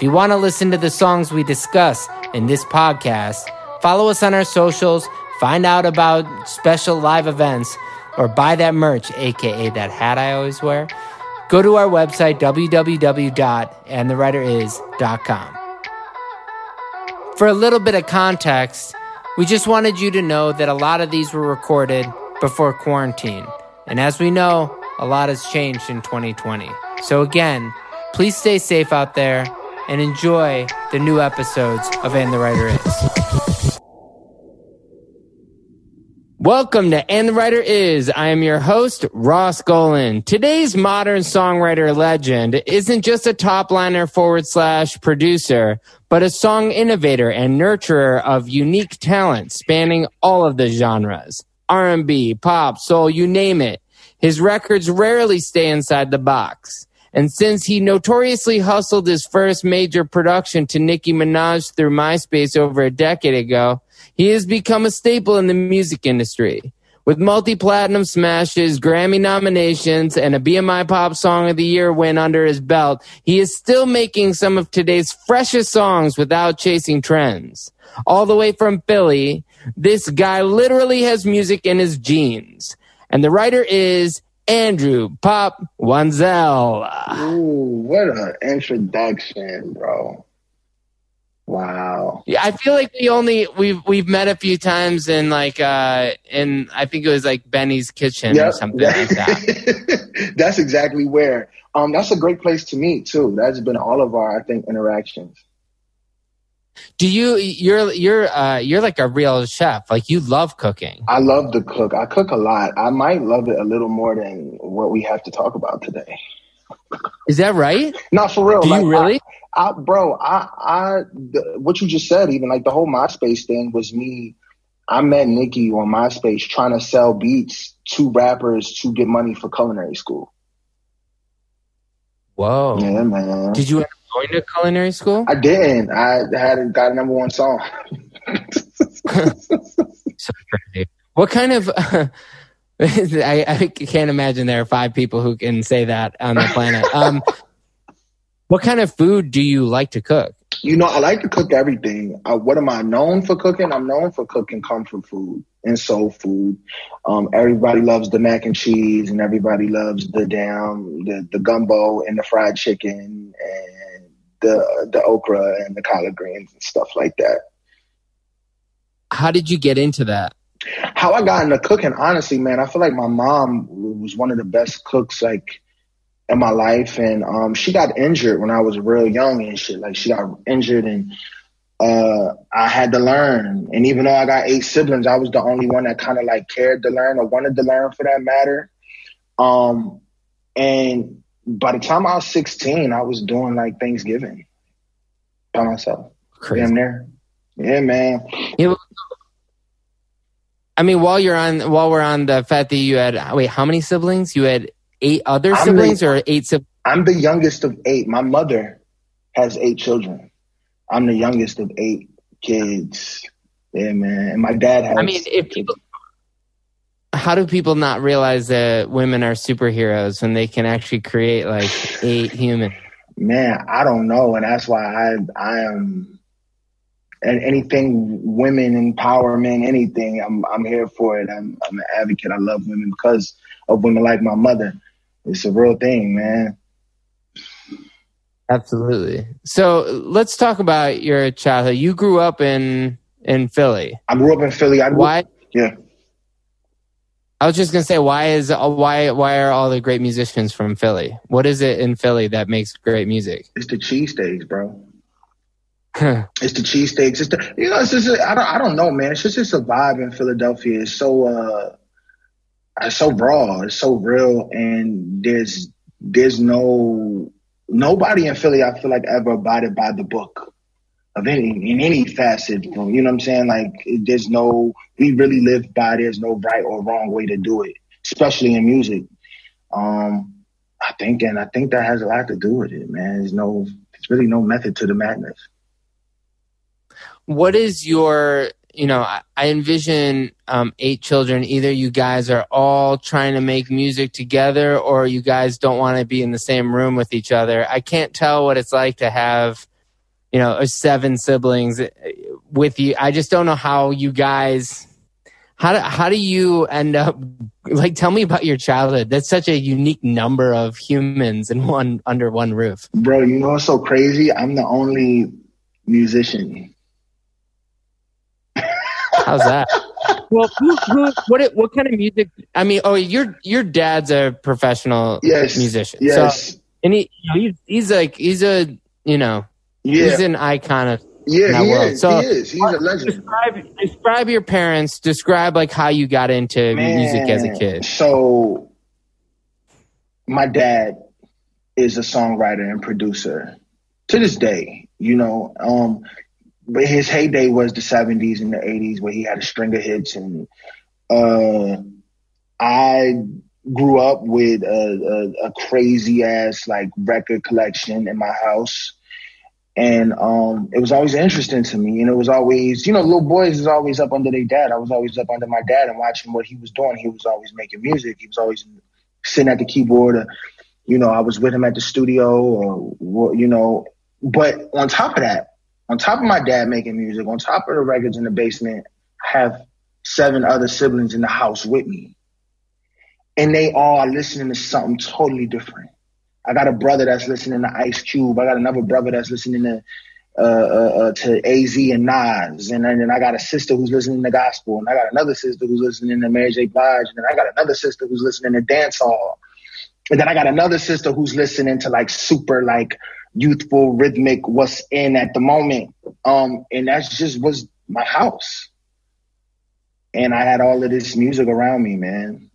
If you want to listen to the songs we discuss in this podcast, follow us on our socials, find out about special live events, or buy that merch, aka that hat I always wear. Go to our website, www.andthewriteris.com. For a little bit of context, we just wanted you to know that a lot of these were recorded before quarantine. And as we know, a lot has changed in 2020. So again, please stay safe out there and enjoy the new episodes of And the Writer Is. Welcome to And the Writer Is. I am your host, Ross Golan. Today's modern songwriter legend isn't just a top liner forward slash producer, but a song innovator and nurturer of unique talent spanning all of the genres. R&B, pop, soul, you name it. His records rarely stay inside the box. And since he notoriously hustled his first major production to Nicki Minaj through MySpace over a decade ago, he has become a staple in the music industry. With multi platinum smashes, Grammy nominations, and a BMI Pop Song of the Year win under his belt, he is still making some of today's freshest songs without chasing trends. All the way from Philly, this guy literally has music in his genes. And the writer is Andrew Pop Wansel. Ooh, what an introduction, bro. Wow. Yeah, I feel like we only we've we've met a few times in like uh in I think it was like Benny's kitchen or something like that. that's exactly where. Um, that's a great place to meet too. That's been all of our, I think, interactions. Do you you're you're uh you're like a real chef. Like you love cooking. I love to cook. I cook a lot. I might love it a little more than what we have to talk about today. Is that right? Not for real. Do you Like, really? I, I, bro, I, I, the, what you just said, even like the whole MySpace thing was me. I met Nicki on MySpace trying to sell beats to rappers to get money for culinary school. Whoa. Yeah, man. Did you going to culinary school? I didn't. I hadn't got a number one song. So crazy. What kind of I, I can't imagine there are five people who can say that on the planet. Um, what kind of food do you like to cook? You know, I like to cook everything. Uh, what am I known for cooking? I'm known for cooking comfort food and soul food. Um, everybody loves the mac and cheese, and everybody loves the damn the, the gumbo and the fried chicken and the the okra and the collard greens and stuff like that. How did you get into that? How I got into cooking, honestly, man, I feel like my mom was one of the best cooks, like in my life, and um, she got injured when I was real young and shit. Like she got injured, and uh, I had to learn. And even though I got eight siblings, I was the only one that kind of like cared to learn or wanted to learn, for that matter. Um, and by the time I was 16, I was doing like Thanksgiving by myself. Crazy. Damn near. Yeah, man. You- I mean, while you're on, while we're on the fact that you had, wait, how many siblings? You had eight other I'm the- siblings or eight siblings? I'm the youngest of eight. My mother has eight children. I'm the youngest of eight kids. Yeah, man. And my dad has. I mean, if people, how do people not realize that women are superheroes when they can actually create like eight humans? man, I don't know, and that's why I I am and anything women empowerment, anything, I'm I'm here for it. I'm I'm an advocate. I love women because of women like my mother. It's a real thing, man. Absolutely. So let's talk about your childhood. You grew up in in Philly. I grew up in Philly. I grew, why? Yeah. I was just gonna say, why is why why are all the great musicians from Philly? What is it in Philly that makes great music? It's the cheesesteaks, bro. it's the cheesesteaks. It's the you know. It's just I don't I don't know, man. It's just it's a vibe in Philadelphia. It's so uh, it's so raw. It's so real, and there's there's no nobody in Philly, I feel like ever abided by the book of any in any facet. You know what I'm saying? Like there's no we really live by there's no right or wrong way to do it, especially in music. Um, I think and I think that has a lot to do with it, man. There's no there's really no method to the madness. What is your you know, I, envision um, eight children. Either you guys are all trying to make music together, or you guys don't want to be in the same room with each other. I can't tell what it's like to have, you know, seven siblings uh, with you. I just don't know how you guys. How do, how do you end up like tell me about your childhood that's such a unique number of humans in one under one roof bro you know what's so crazy i'm the only musician How's that? well, who, who, what what kind of music? I mean, oh, your your dad's a professional yes, musician. Yes, so, and he you know, he's he's like he's a you know yeah. he's an icon of yeah he world. is so he is he's a legend. Describe describe your parents. Describe like how you got into Man, music as a kid. So, my dad is a songwriter and producer to this day. You know, um, but his heyday was the 70s and the 80s where he had a string of hits and uh, I grew up with a, a, a, crazy ass like record collection in my house and um, it was always interesting to me. And it was always you know little boys is always up under their dad. I was always up under my dad and watching what he was doing. He was always making music. He was always sitting at the keyboard or, you know i was with him at the studio or you know. But on top of that on top of my dad making music, on top of the records in the basement, I have seven other siblings in the house with me. And they all are listening to something totally different. I got a brother that's listening to Ice Cube. I got another brother that's listening to uh, uh, uh to AZ and Nas, and then, I got a sister who's listening to gospel, and I got another sister who's listening to Mary J. Blige, and then I got another sister who's listening to dancehall, and then I got another sister who's listening to like super like youthful, rhythmic, what's in at the moment. Um, and that's just was my house. And I had all of this music around me, man.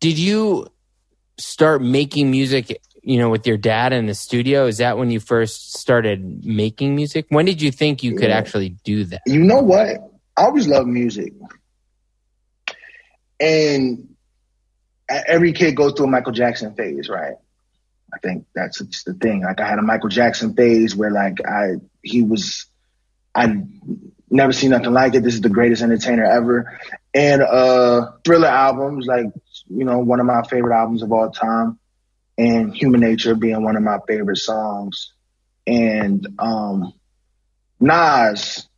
Did you start making music, you know, with your dad in the studio? Is that when you first started making music? When did you think you could actually do that? You know what? I always loved music. And every kid goes through a Michael Jackson phase, right? I think that's just the thing. Like I had a Michael Jackson phase where like I he was I never seen nothing like it. This is the greatest entertainer ever. And uh Thriller albums, like, you know, one of my favorite albums of all time. And Human Nature being one of my favorite songs. And um Nas,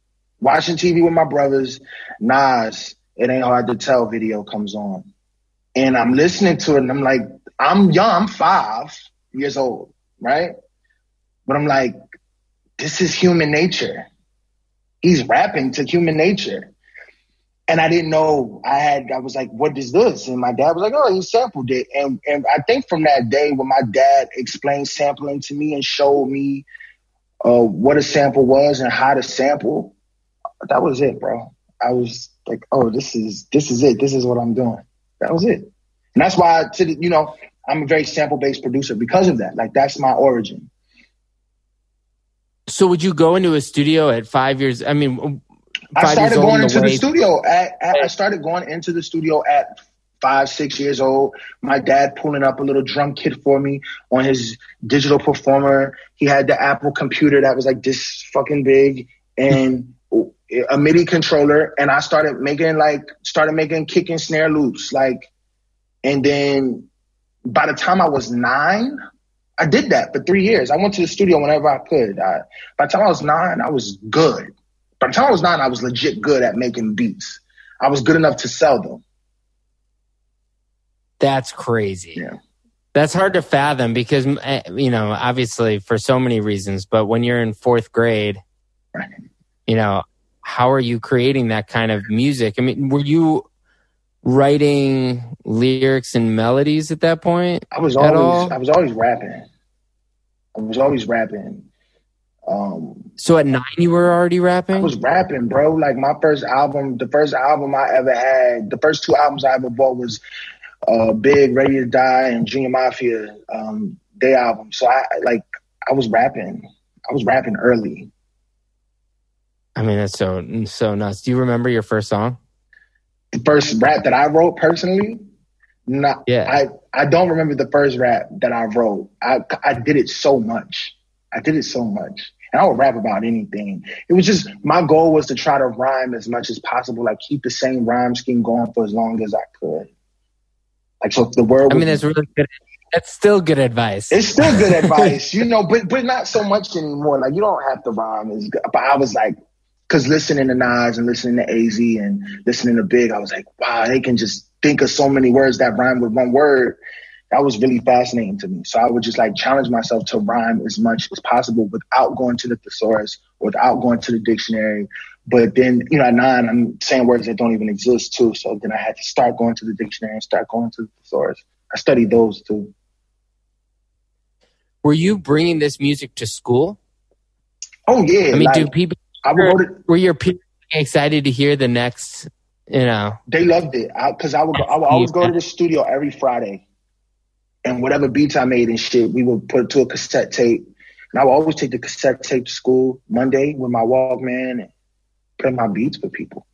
watching TV with my brothers, Nas, it ain't hard to tell video comes on. And I'm listening to it and I'm like, I'm young, I'm five years old, right? But I'm like, this is human nature. He's rapping to human nature. And I didn't know I had, I was like, what is this? And my dad was like, oh, he sampled it. And, and I think from that day when my dad explained sampling to me and showed me uh, what a sample was and how to sample, that was it, bro. I was like, oh, this is, this is it. This is what I'm doing. That was it. And that's why, to the, you know, I'm a very sample based producer because of that. Like that's my origin. So would you go into a studio at five years? I mean, I started going into the studio at, at, I started going into the studio at five, six years old. My dad pulling up a little drum kit for me on his digital performer. He had the Apple computer that was like this fucking big and a MIDI controller. And I started making like, started making kick and snare loops. Like, and then by the time I was nine, I did that for three years. I went to the studio whenever I could. I, by the time I was nine, I was good. By the time I was nine, I was legit good at making beats. I was good enough to sell them. That's crazy. Yeah. That's hard to fathom because, eh, you know, obviously for so many reasons, but when you're in fourth grade, Right. you know, how are you creating that kind of music? I mean, were you writing lyrics and melodies at that point? I was At always all? I was always rapping. I was always rapping. Um, So at nine, you were already rapping. I was rapping, bro. Like my first album, the first album I ever had, the first two albums I ever bought was uh, Big, Ready to Die, and Junior Mafia, um, their album. So I like I was rapping. I was rapping early. I mean, that's so, so nuts. Do you remember your first song? The first rap that I wrote personally, not Yeah. I I don't remember the first rap that I wrote. I I did it so much. I did it so much. And I would rap about anything. It was just my goal was to try to rhyme as much as possible, like keep the same rhyme scheme going for as long as I could. Like so, the word. I mean, that's really good. That's still good advice. it's still good advice, you know, but but not so much anymore. Like you don't have to rhyme. As good. But I was like, because listening to Nas and listening to AZ and listening to Big, I was like, wow, they can just think of so many words that rhyme with one word. That was really fascinating to me. So I would just like challenge myself to rhyme as much as possible without going to the thesaurus, without going to the dictionary. But then, you know, at nine, I'm saying words that don't even exist too. So then I had to start going to the dictionary and start going to the thesaurus. I studied those too. Were you bringing this music to school? Oh yeah, I mean, like, do people, I would go to, were your people excited to hear the next, you know? they loved it because I, would go, I would always go to the studio every Friday, and whatever beats I made and shit, we would put it to a cassette tape, and I would always take the cassette tape to school Monday with my Walkman and play my beats for people.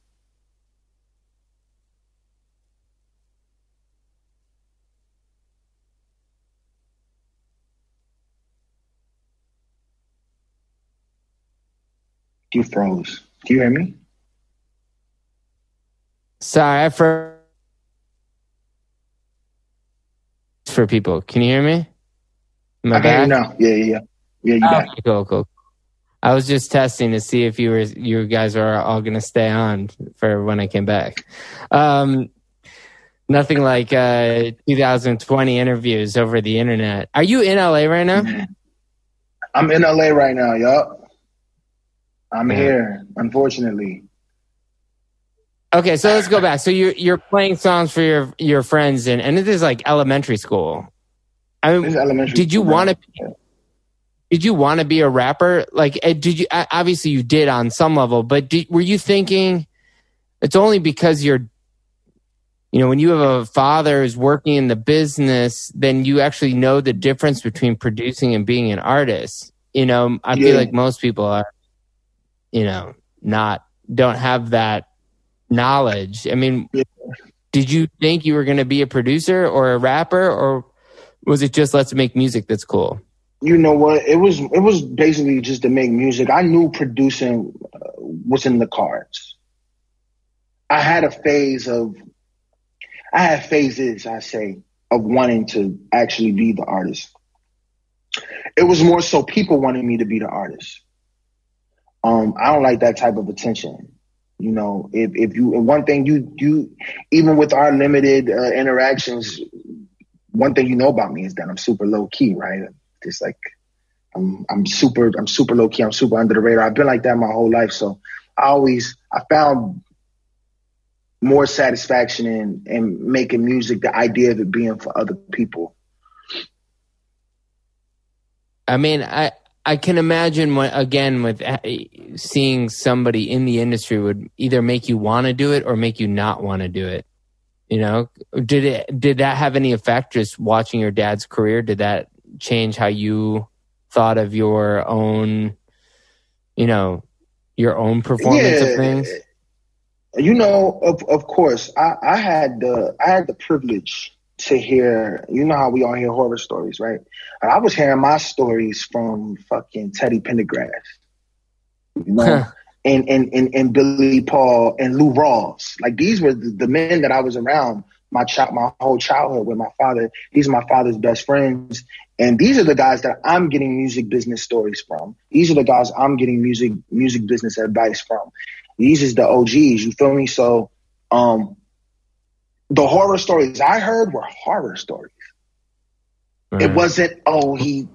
You froze. Do you hear me? Sorry, I for for people. Can you hear me? Am I I back? now. Yeah, yeah, yeah. Yeah, you Oh, back. cool, cool. I was just testing to see if you were you guys are all going to stay on for when I came back. Um, nothing like uh, 2020 interviews over the internet. Are you in LA right now? I'm in LA right now, yup. I'm Yeah. here, unfortunately. Okay, so let's go back. So you're you're playing songs for your your friends, and and it is like elementary school. I mean, elementary. Did you wanna- man. did you want to be a rapper? Like, eh, did you? uh, Obviously, you did on some level, but did, were you thinking it's only because you're, you know, when you have a father who's working in the business, then you actually know the difference between producing and being an artist. You know, I feel like most people are, you know, not don't have that knowledge. I mean, Yeah. did you think you were going to be a producer or a rapper, or was it just let's make music that's cool? You know what? It was it was basically just to make music. I knew producing uh, was in the cards. I had a phase of, I had phases, I say, of wanting to actually be the artist. It was more so people wanted me to be the artist. Um, I don't like that type of attention. You know, if if you and one thing you you even with our limited uh, interactions, one thing you know about me is that I'm super low key, right? Just like I'm I'm super I'm super low key. I'm super under the radar. I've been like that my whole life. So I always I found more satisfaction in in making music. The idea of it being for other people. I mean, I I can imagine when, again with uh, seeing somebody in the industry would either make you want to do it or make you not want to do it. You know, did it did that have any effect? Just watching your dad's career, did that change how you thought of your own, you know, your own performance of things? You know, of of course, I, I had the I had the privilege to hear. You know how we all hear horror stories, right? I was hearing my stories from fucking Teddy Pendergrass, you know, and, and and and Billy Paul and Lou Rawls. Like these were the, the men that I was around my child, my whole childhood with my father. These are my father's best friends. And these are the guys that I'm getting music business stories from. These are the guys I'm getting music, music business advice from. These is the OGs, you feel me? So, um, the horror stories I heard were horror stories. It wasn't, oh, he,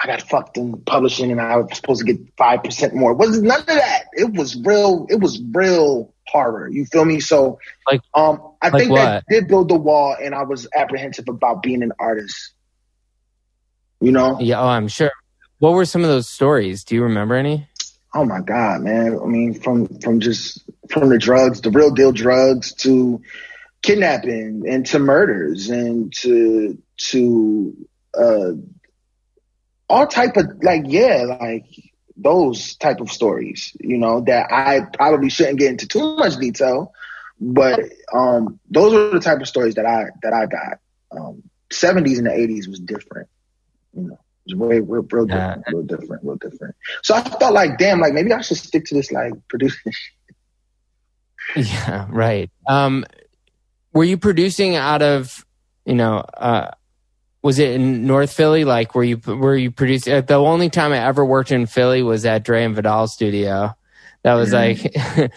I got fucked in publishing and I was supposed to get 5% more. It wasn't none of that. It was real, it was real horror. You feel me? So, like, um, I like think what? that did build the wall, and I was apprehensive about being an artist. You know? Yeah. Oh, I'm sure. What were some of those stories? Do you remember any? Oh my god, man! I mean, from from just from the drugs, the real deal drugs, to kidnapping, and to murders, and to to uh, all type of like, yeah, like those type of stories, you know, that I probably shouldn't get into too much detail, but um, those are the type of stories that I that I got. Um, 70s and the 80s was different, you know. It was way real, real different, real different, real different. So I felt like, damn, like maybe I should stick to this like producing. yeah, right. Um, were you producing out of, you know, uh, was it in North Philly? Like, were you were you producing? Uh, the only time I ever worked in Philly was at Dre and Vidal studio. That was mm-hmm. like,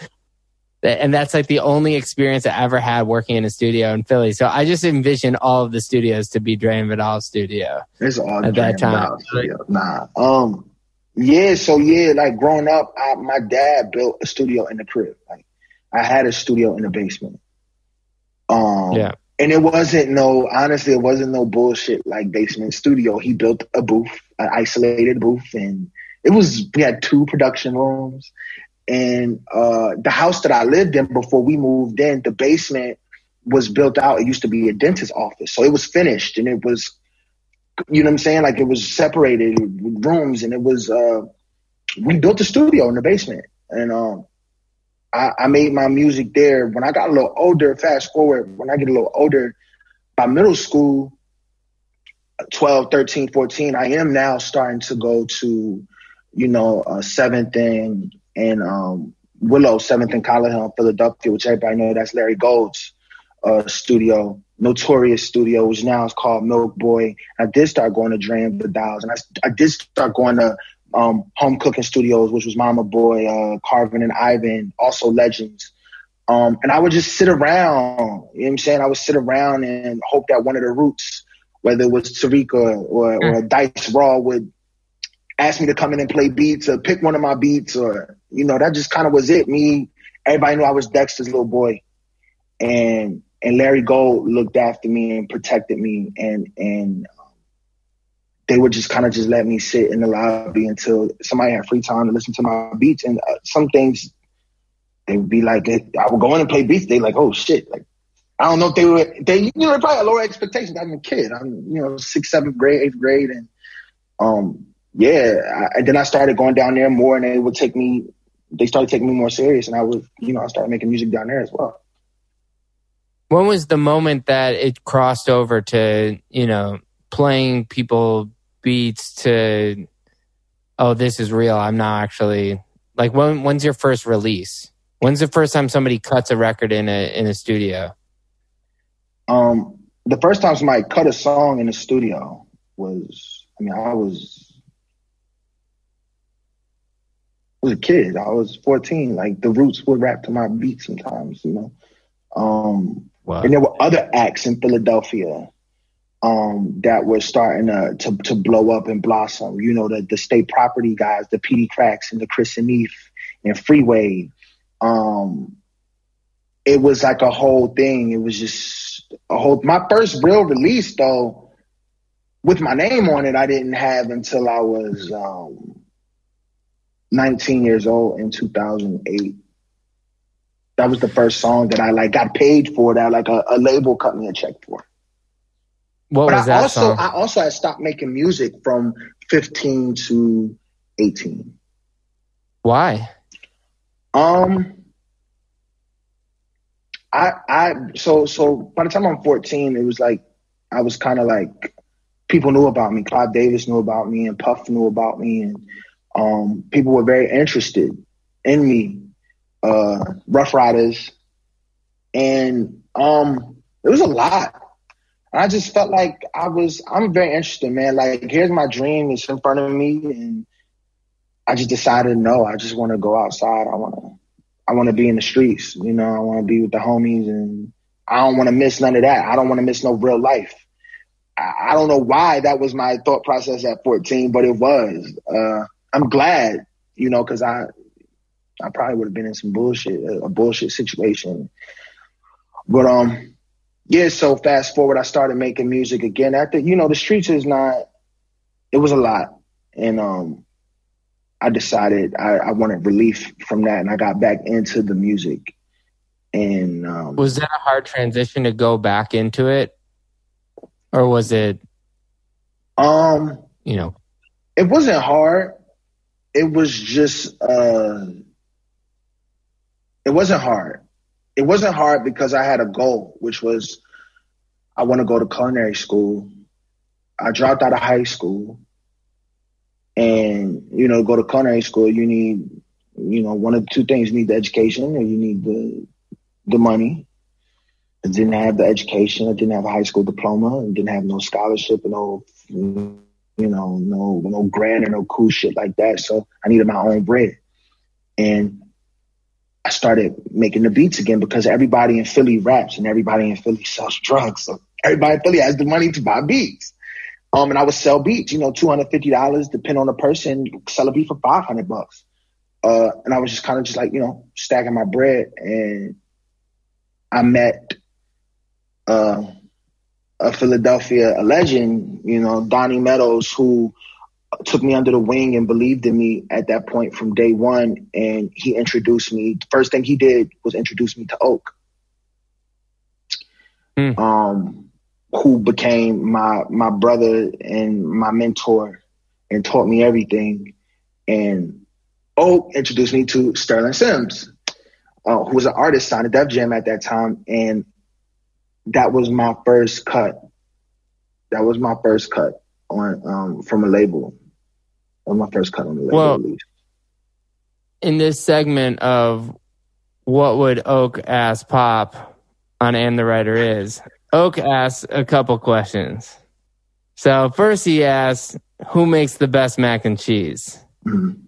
and that's like the only experience I ever had working in a studio in Philly. So I just envisioned all of the studios to be Dre and Vidal studio. It's all at Dre that time. Nah, um, yeah. So yeah, like growing up, I, my dad built a studio in the crib. Like, I had a studio in the basement. Um, yeah and it wasn't no honestly it wasn't no bullshit like basement studio. He built a booth an isolated booth and it was we had two production rooms. And uh, the house that i lived in before we moved in the basement was built out. It used to be a dentist's office. So it was finished and it was you know what i'm saying? Like it was separated rooms and it was uh, we built a studio in the basement. And um I, I made my music there. When I got a little older, fast forward, when I get a little older, by middle school, 12, 13, 14, I am now starting to go to, you know, uh, seventh and, and, um, Willow, seventh and Callowhill in Philadelphia, which everybody know that's Larry Gold's, uh, studio, notorious studio, which now is called Milk Boy. I did start going to Dre and Vidal's and I, I did start going to um, home cooking studios, which was Mama Boy, uh, Carvin and Ivan, also legends. Um, and I would just sit around, you know what I'm saying? I would sit around and hope that one of the roots, whether it was Tariq or, or, or mm. Dice Raw would ask me to come in and play beats or pick one of my beats or, you know, that just kind of was it. Me, everybody knew I was Dexter's little boy. And, and Larry Gold looked after me and protected me and, and they would just kind of just let me sit in the lobby until somebody had free time to listen to my beats. And uh, some things they would be like, I would go in and play beats. They like, oh shit, like I don't know if they were they you know probably had lower expectations. I'm a kid. I'm you know sixth, seventh grade, eighth grade, and um yeah. I, and then I started going down there more, and they would take me. They started taking me more serious, and I was you know I started making music down there as well. When was the moment that it crossed over to you know playing people beats to oh this is real i'm not actually like when when's your first release when's the first time somebody cuts a record in a in a studio um the first time somebody cut a song in a studio was i mean i was I was a kid. I was 14. Like the Roots would rap to my beat sometimes, you know. Um, wow. And there were other acts in Philadelphia um, that was starting to, to, to blow up and blossom. You know, the the state property guys, the Peedi Crakks and the Chris and Neef and Freeway. Um, it was like a whole thing. It was just a whole. My first real release though, with my name on it, I didn't have until I was um, 19 years old in 2008. That was the first song that I like got paid for. That like a, a label cut me a check for. What but was I that also, song? I also had stopped making music from 15 to 18. Why? Um, I, I, so, so by the time I'm 14, it was like, I was kind of like, people knew about me. Clive Davis knew about me and Puff knew about me. And, um, people were very interested in me, uh, Ruff Ryders. And, um, it was a lot. I just felt like I was, I'm very interested, man. Like, here's my dream. It's in front of me. And I just decided, no, I just want to go outside. I want to, I want to be in the streets. You know, I want to be with the homies and I don't want to miss none of that. I don't want to miss no real life. I, I don't know why that was my thought process at 14, but it was. Uh, I'm glad, you know, cause I, I probably would have been in some bullshit, a bullshit situation. But, um, yeah, so fast forward, I started making music again. After you know, the streets is not. It was a lot, and um, I decided I, I wanted relief from that, and I got back into the music. And um, was that a hard transition to go back into it, or was it? Um, you know, it wasn't hard. It was just. uh It wasn't hard it wasn't hard because I had a goal, which was I want to go to culinary school. I dropped out of high school. And, you know, go to culinary school, you need, you know, one of two things. You need the education or you need the the money. I didn't have the education. I didn't have a high school diploma. I didn't have no scholarship no, you know, no no grant or no cool shit like that. So I needed my own bread. And I started making the beats again because everybody in Philly raps and everybody in Philly sells drugs. So everybody in Philly has the money to buy beats. Um, and I would sell beats, you know, two hundred fifty dollars, depending on the person. Sell a beat for five hundred bucks. Uh, and I was just kind of just like, you know, stacking my bread. And I met uh, a Philadelphia a legend, you know, Donnie Meadows, who took me under the wing and believed in me at that point from day one. And he introduced me. The first thing he did was introduce me to Oak, mm. um, who became my my brother and my mentor and taught me everything. And Oak introduced me to Sterling Sims, uh, who was an artist signed to Def Jam at that time, and that was my first cut. That was my first cut on um, from a label. On my first cut on the label. Well, in this segment of what would Oak ask Pop on And the Writer Is, Oak asks a couple questions. So first he asks, "Who makes the best mac and cheese?" Mm-hmm.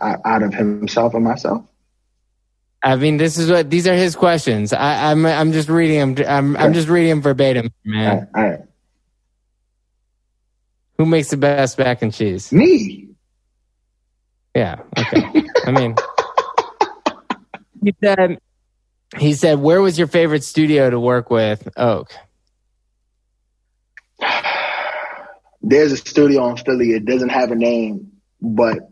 Out of himself and myself. I mean, this is what these are his questions. I, am I'm, I'm just reading them. I'm I'm just reading them verbatim, man. All right. All right. Who makes the best mac and cheese? Me. Yeah. Okay. I mean, he said. He said, "Where was your favorite studio to work with Oak?" There's a studio in Philly. It doesn't have a name, but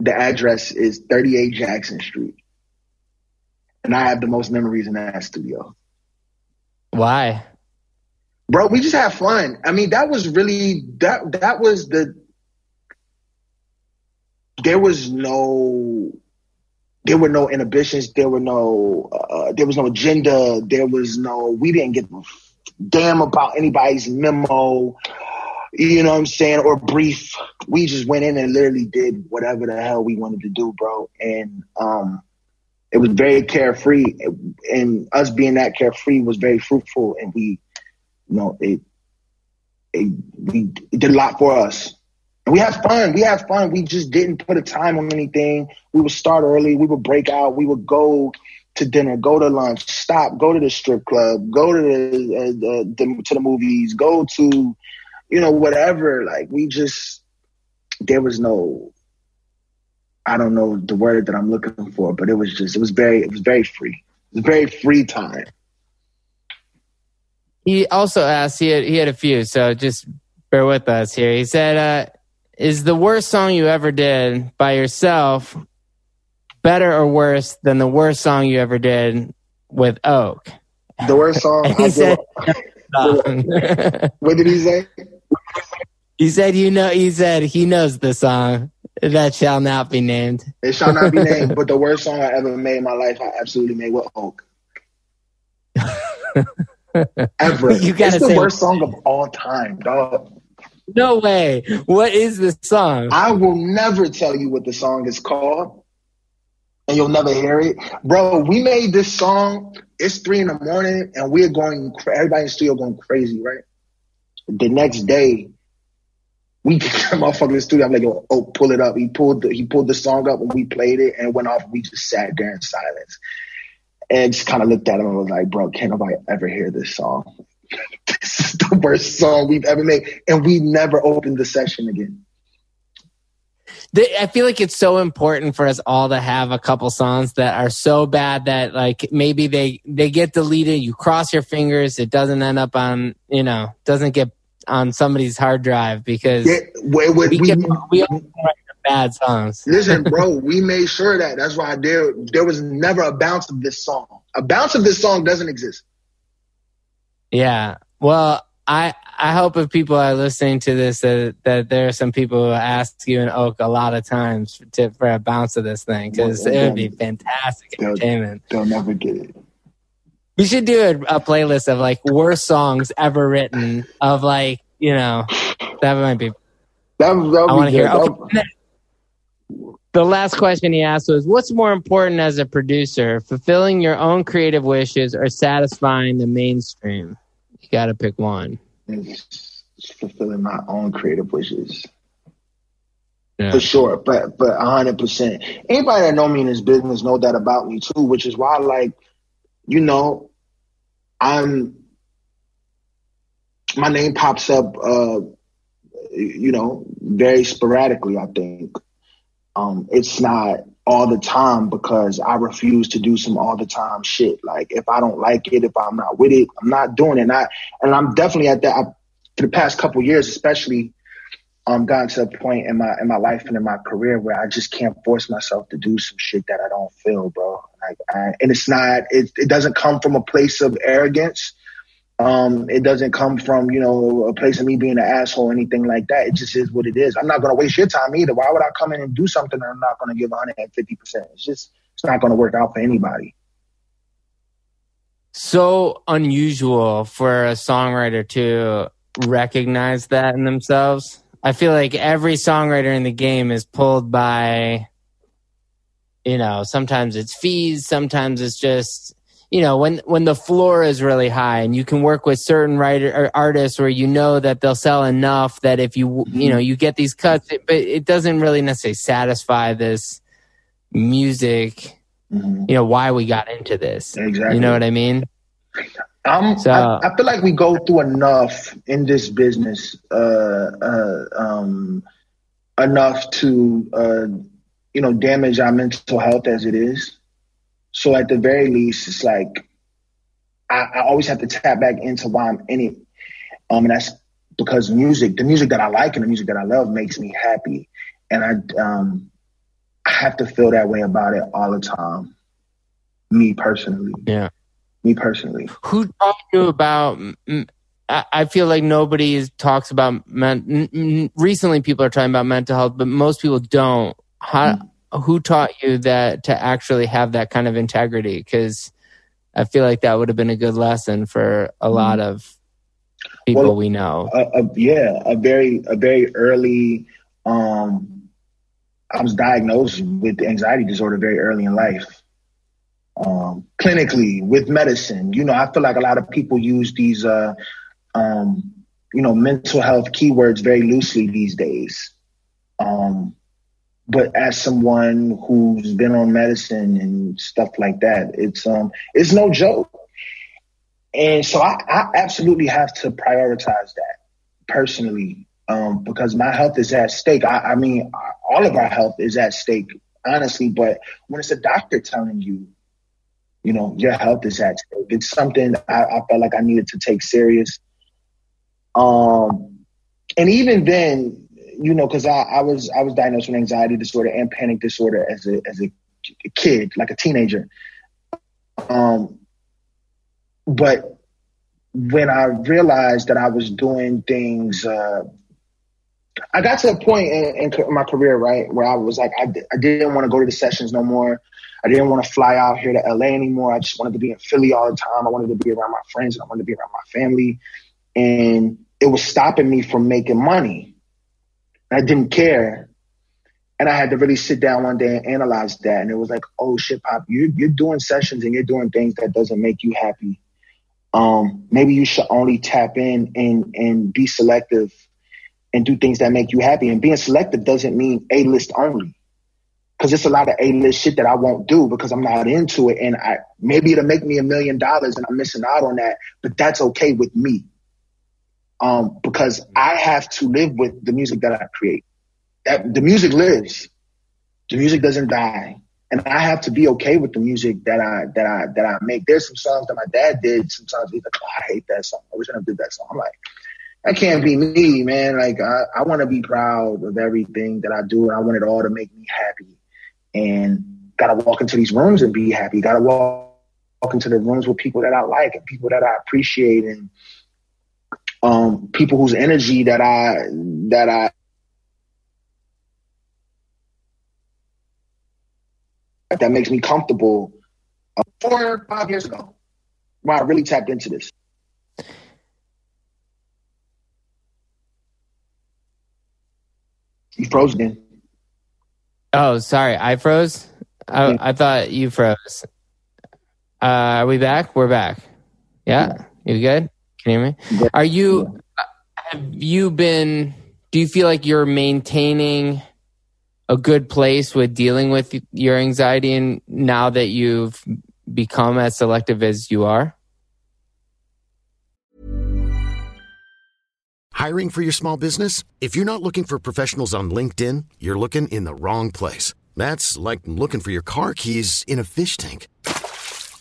the address is 38 Jackson Street, and I have the most memories in that studio. Why? Bro, we just have fun. I mean, that was really that that was the there was no there were no inhibitions, there were no uh, there was no agenda, there was no we didn't give a damn about anybody's memo, you know what I'm saying, or brief. We just went in and literally did whatever the hell we wanted to do, bro. And um it was very carefree and us being that carefree was very fruitful and we you know, it, it, we, it did a lot for us. And we had fun. We had fun. We just didn't put a time on anything. We would start early. We would break out. We would go to dinner, go to lunch, stop, go to the strip club, go to the, uh, the, the to the movies, go to, you know, whatever. Like we just, there was no, I don't know the word that I'm looking for, but it was just, it was very, it was very free. It was very free time. He also asked, he had, he had a few, so just bear with us here. He said, uh, Is the worst song you ever did by yourself better or worse than the worst song you ever did with Oak? The worst song he said, what did he say? He said, "You know." He said he knows the song that shall not be named. It shall not be named. But the worst song I ever made in my life, I absolutely made with Oak. ever. you gotta it's the worst song of all time, dog. No way. What is the song? I will never tell you what the song is called. And you'll never hear it. Bro, we made this song. It's three in the morning and we're going, everybody in the studio going crazy, right? The next day, we get the motherfucker in the studio. I'm like, oh, pull it up. He pulled the, he pulled the song up and we played it and went off. We just sat there in silence and just kind of looked at him and was like, bro, can't nobody ever hear this song. this is the worst song we've ever made. And we never opened the session again. I feel like it's so important for us all to have a couple songs that are so bad that like maybe they they get deleted. You cross your fingers, it doesn't end up on you know doesn't get on somebody's hard drive because yeah, we, we, we, we, we bad songs. listen, bro, we made sure that that's why there there was never a bounce of this song. A bounce of this song doesn't exist. Yeah. Well, I I hope if people are listening to this that, that there are some people who ask you and Oak a lot of times to, for a bounce of this thing because it would be fantastic they'll, entertainment. They'll never get it. We should do a, a, playlist of like worst songs ever written of like you know that might be. That, I want to hear. Okay. The last question he asked was, "What's more important as a producer, fulfilling your own creative wishes or satisfying the mainstream?" You got to pick one. It's fulfilling my own creative wishes. Yeah. For sure, but but hundred percent. Anybody that know me in this business know that about me too, which is why, like, you know, I'm my name pops up, uh, you know, very sporadically. I think um, it's not all the time because I refuse to do some all the time shit. Like if I don't like it, if I'm not with it, I'm not doing it. And, I, and I'm definitely at that I, for the past couple years, especially, um, gotten to a point in my in my life and in my career where I just can't force myself to do some shit that I don't feel, bro. Like, I, and it's not, it, it doesn't come from a place of arrogance. Um, it doesn't come from, you know, a place of me being an asshole or anything like that. It just is what it is. I'm not going to waste your time either. Why would I come in and do something that I'm not going to give 150%? It's just, it's not going to work out for anybody. So unusual for a songwriter to recognize that in themselves. I feel like every songwriter in the game is pulled by, you know, sometimes it's fees, sometimes it's just you know when when the floor is really high and you can work with certain writer or artists where you know that they'll sell enough that if you you know you get these cuts it, but it doesn't really necessarily satisfy this music mm-hmm. you know why we got into this exactly you know what i mean um, so, I, I, feel like we go through enough in this business, uh, uh, um, enough to, uh, you know, damage our mental health as it is. So at the very least, it's like I, I always have to tap back into why I'm in it. Um, and that's because music, the music that I like and the music that I love makes me happy. And I, um, I have to feel that way about it all the time. Me personally. Yeah. Me personally. Who taught you about? I feel like nobody talks about men. Recently, people are talking about mental health, but most people don't. How? Mm-hmm who taught you that to actually have that kind of integrity? Because I feel like that would have been a good lesson for a mm-hmm. lot of people well, we know. yeah, a very a very early. Um, I was diagnosed with anxiety disorder very early in life. Um, clinically with medicine, you know, I feel like a lot of people use these, uh, um, you know, mental health keywords very loosely these days. Um, but as someone who's been on medicine and stuff like that, it's um it's no joke. And so I, I absolutely have to prioritize that personally, um, because my health is at stake. I, I mean, all of our health is at stake, honestly. But when it's a doctor telling you, you know, your health is at stake, it's something I, I felt like I needed to take serious. Um, and even then, you know, because I, I was I was diagnosed with anxiety disorder and panic disorder as a as a kid, like a teenager. Um, but when I realized that I was doing things, uh, I got to a point in, in, my career, right, where I was like, I, I didn't want to go to the sessions no more. I didn't want to fly out here to LA anymore. I just wanted to be in Philly all the time. I wanted to be around my friends and I wanted to be around my family. And it was stopping me from making money. I didn't care. And I had to really sit down one day and analyze that. And it was like, oh shit, Pop, you're, you're doing sessions and you're doing things that doesn't make you happy. Um, maybe you should only tap in and, and be selective and do things that make you happy. And being selective doesn't mean A list only. Cause it's a lot of A list shit that I won't do because I'm not into it. And I, maybe it'll make me a million dollars and I'm missing out on that, but that's okay with me. Um, because I have to live with the music that I create. That the music lives. The music doesn't die. And I have to be okay with the music that I that I that I make. There's some songs that my dad did. Sometimes he's like, oh, I hate that song. I wish I never did that song. I'm like, that can't be me, man. Like I, I want to be proud of everything that I do, and I want it all to make me happy. And gotta walk into these rooms and be happy. Gotta walk, walk into the rooms with people that I like and people that I appreciate, and um, people whose energy that I that I that makes me comfortable. Uh, four five years ago, when I really tapped into this. You froze again. Oh, sorry, I froze. I, I thought you froze. Uh, are we back? We're back. Yeah, you good? Can you hear me? Are you? Have you been? Do you feel like you're maintaining a good place with dealing with your anxiety, and now that you've become as selective as you are? Hiring for your small business? If you're not looking for professionals on LinkedIn, you're looking in the wrong place. That's like looking for your car keys in a fish tank.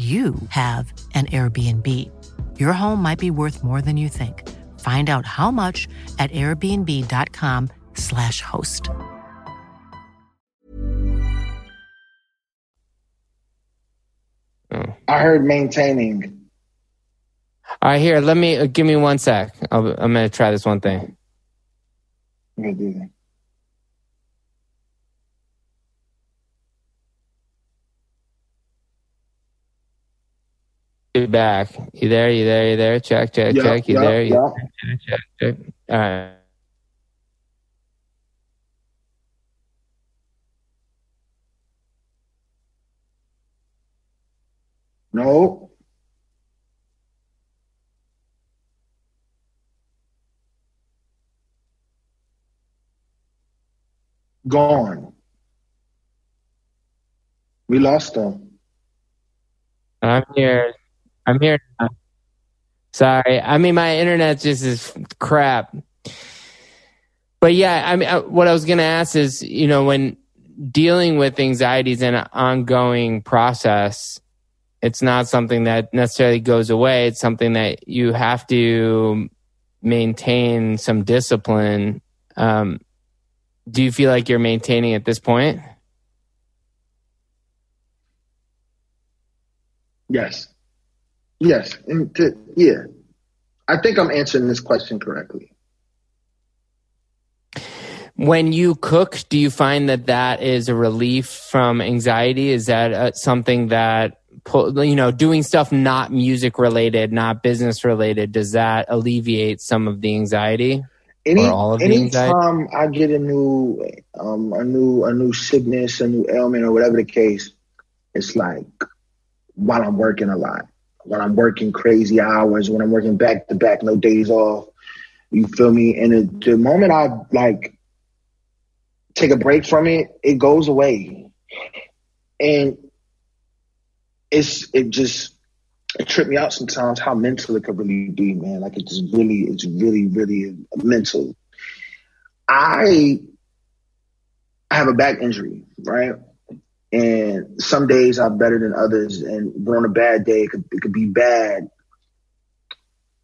you have an Airbnb. Your home might be worth more than you think. Find out how much at airbnb.com/slash host. I heard maintaining. All right, here. Let me uh, give me one sec. I'll, I'm going to try this one thing. Okay, do that. You back? You there? You there? You there? Check, check, Yeah, check. You yeah, there? You yeah. check, check, check. All right. No. Gone. We lost them. I'm here. I'm here. now. Sorry. I mean, my internet just is crap. But yeah, I mean, uh, what I was going to ask is, you know, when dealing with anxiety is an ongoing process, it's not something that necessarily goes away. It's something that you have to maintain some discipline. Um, do you feel like you're maintaining at this point? Yes. Yes. And to- yeah. I think I'm answering this question correctly. When you cook, do you find that that is a relief from anxiety? Is that uh, something that, you know, doing stuff not music related, not business related, does that alleviate some of the anxiety? Any Or all of the anxiety? anytime I get a new um a new a new sickness, a new ailment or whatever the case, it's like while I'm working a lot. When I'm working crazy hours, when I'm working back to back, no days off. You feel me? And the, the moment I like take a break from it, it goes away. And it's it just it tripped me out sometimes how mental it could really be, man. Like it's really, it's really, really mental. I have a back injury, right? And some days are better than others. And on a bad day, it could, it could be bad.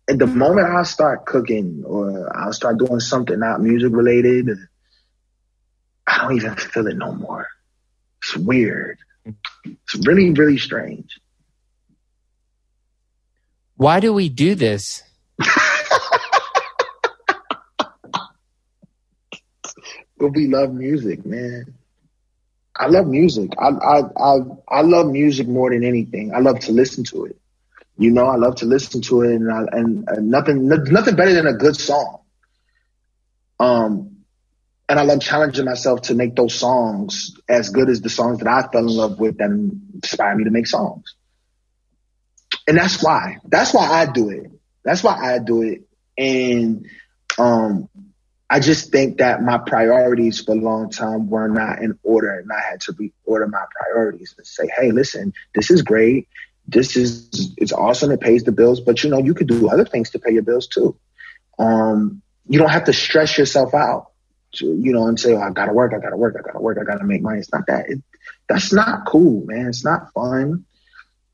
At the moment I start cooking or I'll start doing something not music related, I don't even feel it no more. It's weird. It's really, really strange. Why do we do this? but we love music, man. I love music. I, I I I love music more than anything. I love to listen to it. You know, I love to listen to it, and I, and, and nothing nothing better than a good song. Um, and I love challenging myself to make those songs as good as the songs that I fell in love with that inspire me to make songs. And that's why. That's why I do it. That's why I do it. And um, I just think that my priorities for a long time were not in order, and I had to reorder my priorities and say, "Hey, listen, this is great. This is it's awesome. It pays the bills, but you know, you could do other things to pay your bills too. Um, you don't have to stress yourself out, to, you know, and say, oh, I gotta work, I gotta work, I gotta work, I gotta make money. It's not that. It, that's not cool, man. It's not fun.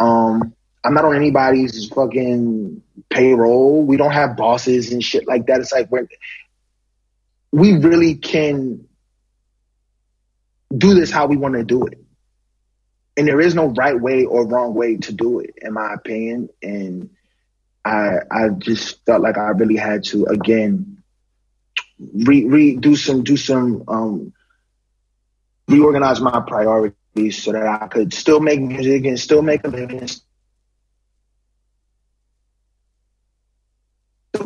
Um, I'm not on anybody's fucking payroll. We don't have bosses and shit like that. It's like we're we really can do this how we want to do it. And there is no right way or wrong way to do it, in my opinion. And I I just felt like I really had to again re, re do some do some um reorganize my priorities so that I could still make music and still make a living still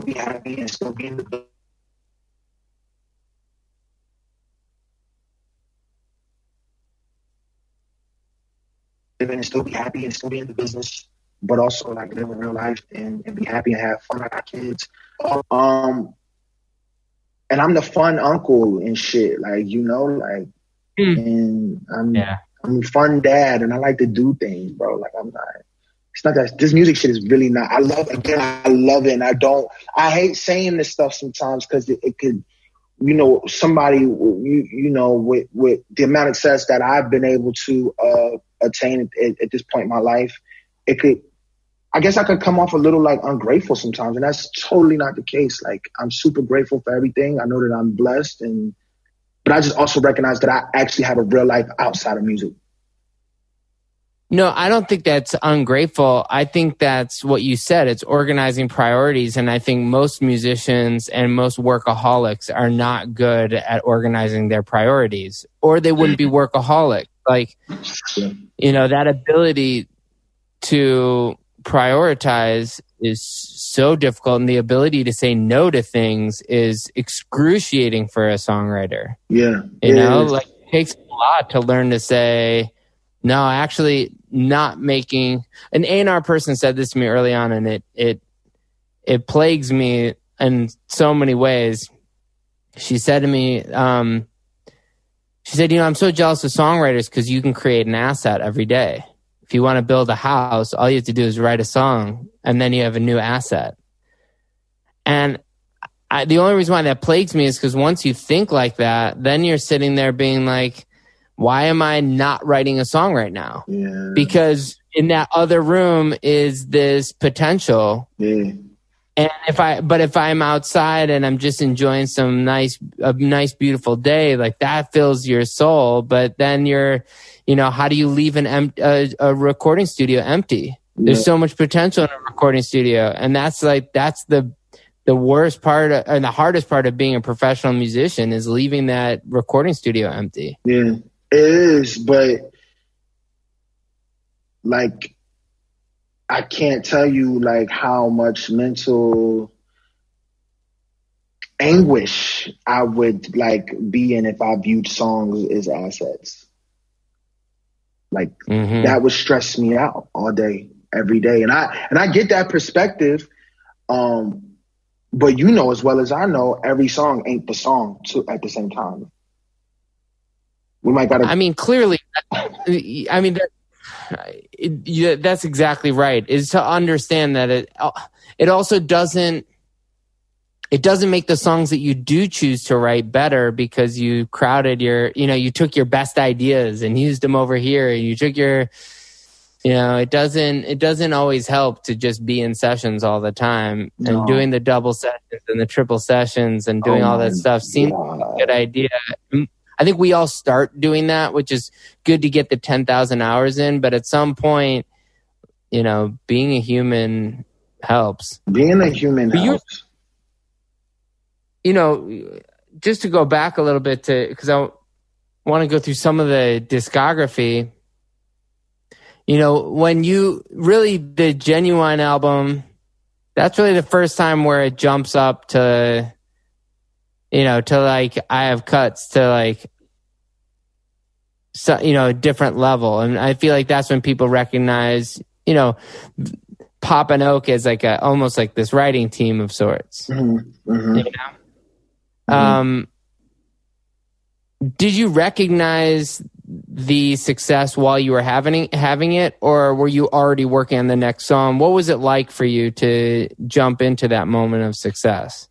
be happy and still be in the and still be happy and still be in the business, but also like live a real life and, and be happy and have fun. I our kids. Um, and I'm the fun uncle and shit. Like you know, like, mm. and I'm yeah. I'm a fun dad, and I like to do things, bro. Like I'm not. It's not that this music shit is really not. I love again. I love it. and I don't. I hate saying this stuff sometimes because it, it could you know, somebody, you, you know, with, with the amount of success that I've been able to uh, attain at, at, this point in my life, it could, I guess I could come off a little like ungrateful sometimes. And that's totally not the case. Like, I'm super grateful for everything. I know that I'm blessed. And, but I just also recognize that I actually have a real life outside of music. No, I don't think that's ungrateful. I think that's what you said. It's organizing priorities. And I think most musicians and most workaholics are not good at organizing their priorities, or they wouldn't be workaholic. Like, you know, that ability to prioritize is so difficult. And the ability to say no to things is excruciating for a songwriter. Yeah. You know, like it takes a lot to learn to say, no, actually not making an A&R person said this to me early on and it it it plagues me in so many ways. She said to me, um, she said, you know, I'm so jealous of songwriters because you can create an asset every day. If you want to build a house, all you have to do is write a song and then you have a new asset. And I, the only reason why that plagues me is because once you think like that, then you're sitting there being like, why am I not writing a song right now? Yeah. Because in that other room is this potential. Yeah. And if I, but if I'm outside and I'm just enjoying some nice, a nice, beautiful day, like that fills your soul. But then you're, you know, how do you leave an em- a, a recording studio empty? There's so much potential in a recording studio. And that's like, that's the, the worst part of, and the hardest part of being a professional musician is leaving that recording studio empty. Yeah. It is, but like I can't tell you like how much mental anguish I would like be in if I viewed songs as assets. Like mm-hmm. that would stress me out all day, every day. And I and I get that perspective. Um, but you know as well as I know, every song ain't the song too at the same time. We might got to. I mean, clearly, I mean, it, yeah, that's exactly right. Is to understand that it uh, it also doesn't it doesn't make the songs that you do choose to write better because you crowded your you know you took your best ideas and used them over here and you took your you know it doesn't it doesn't always help to just be in sessions all the time no. and doing the double sessions and the triple sessions and doing oh all that stuff seems like a good idea i think we all start doing that which is good to get the 10,000 hours in but at some point you know being a human helps. Being a human but helps. You know just to go back a little bit to because i want to go through some of the discography. You know, when you really the Ginuwine album, that's really the first time where it jumps up to, you know, to like I have cuts to like, so, you know, a different level, and I feel like that's when people recognize, you know, Pop and Oak as like a almost like this writing team of sorts. Mm-hmm. Mm-hmm. You know? Mm-hmm. Um, did you recognize the success while you were having having it, or were you already working on the next song? What was it like for you to jump into that moment of success?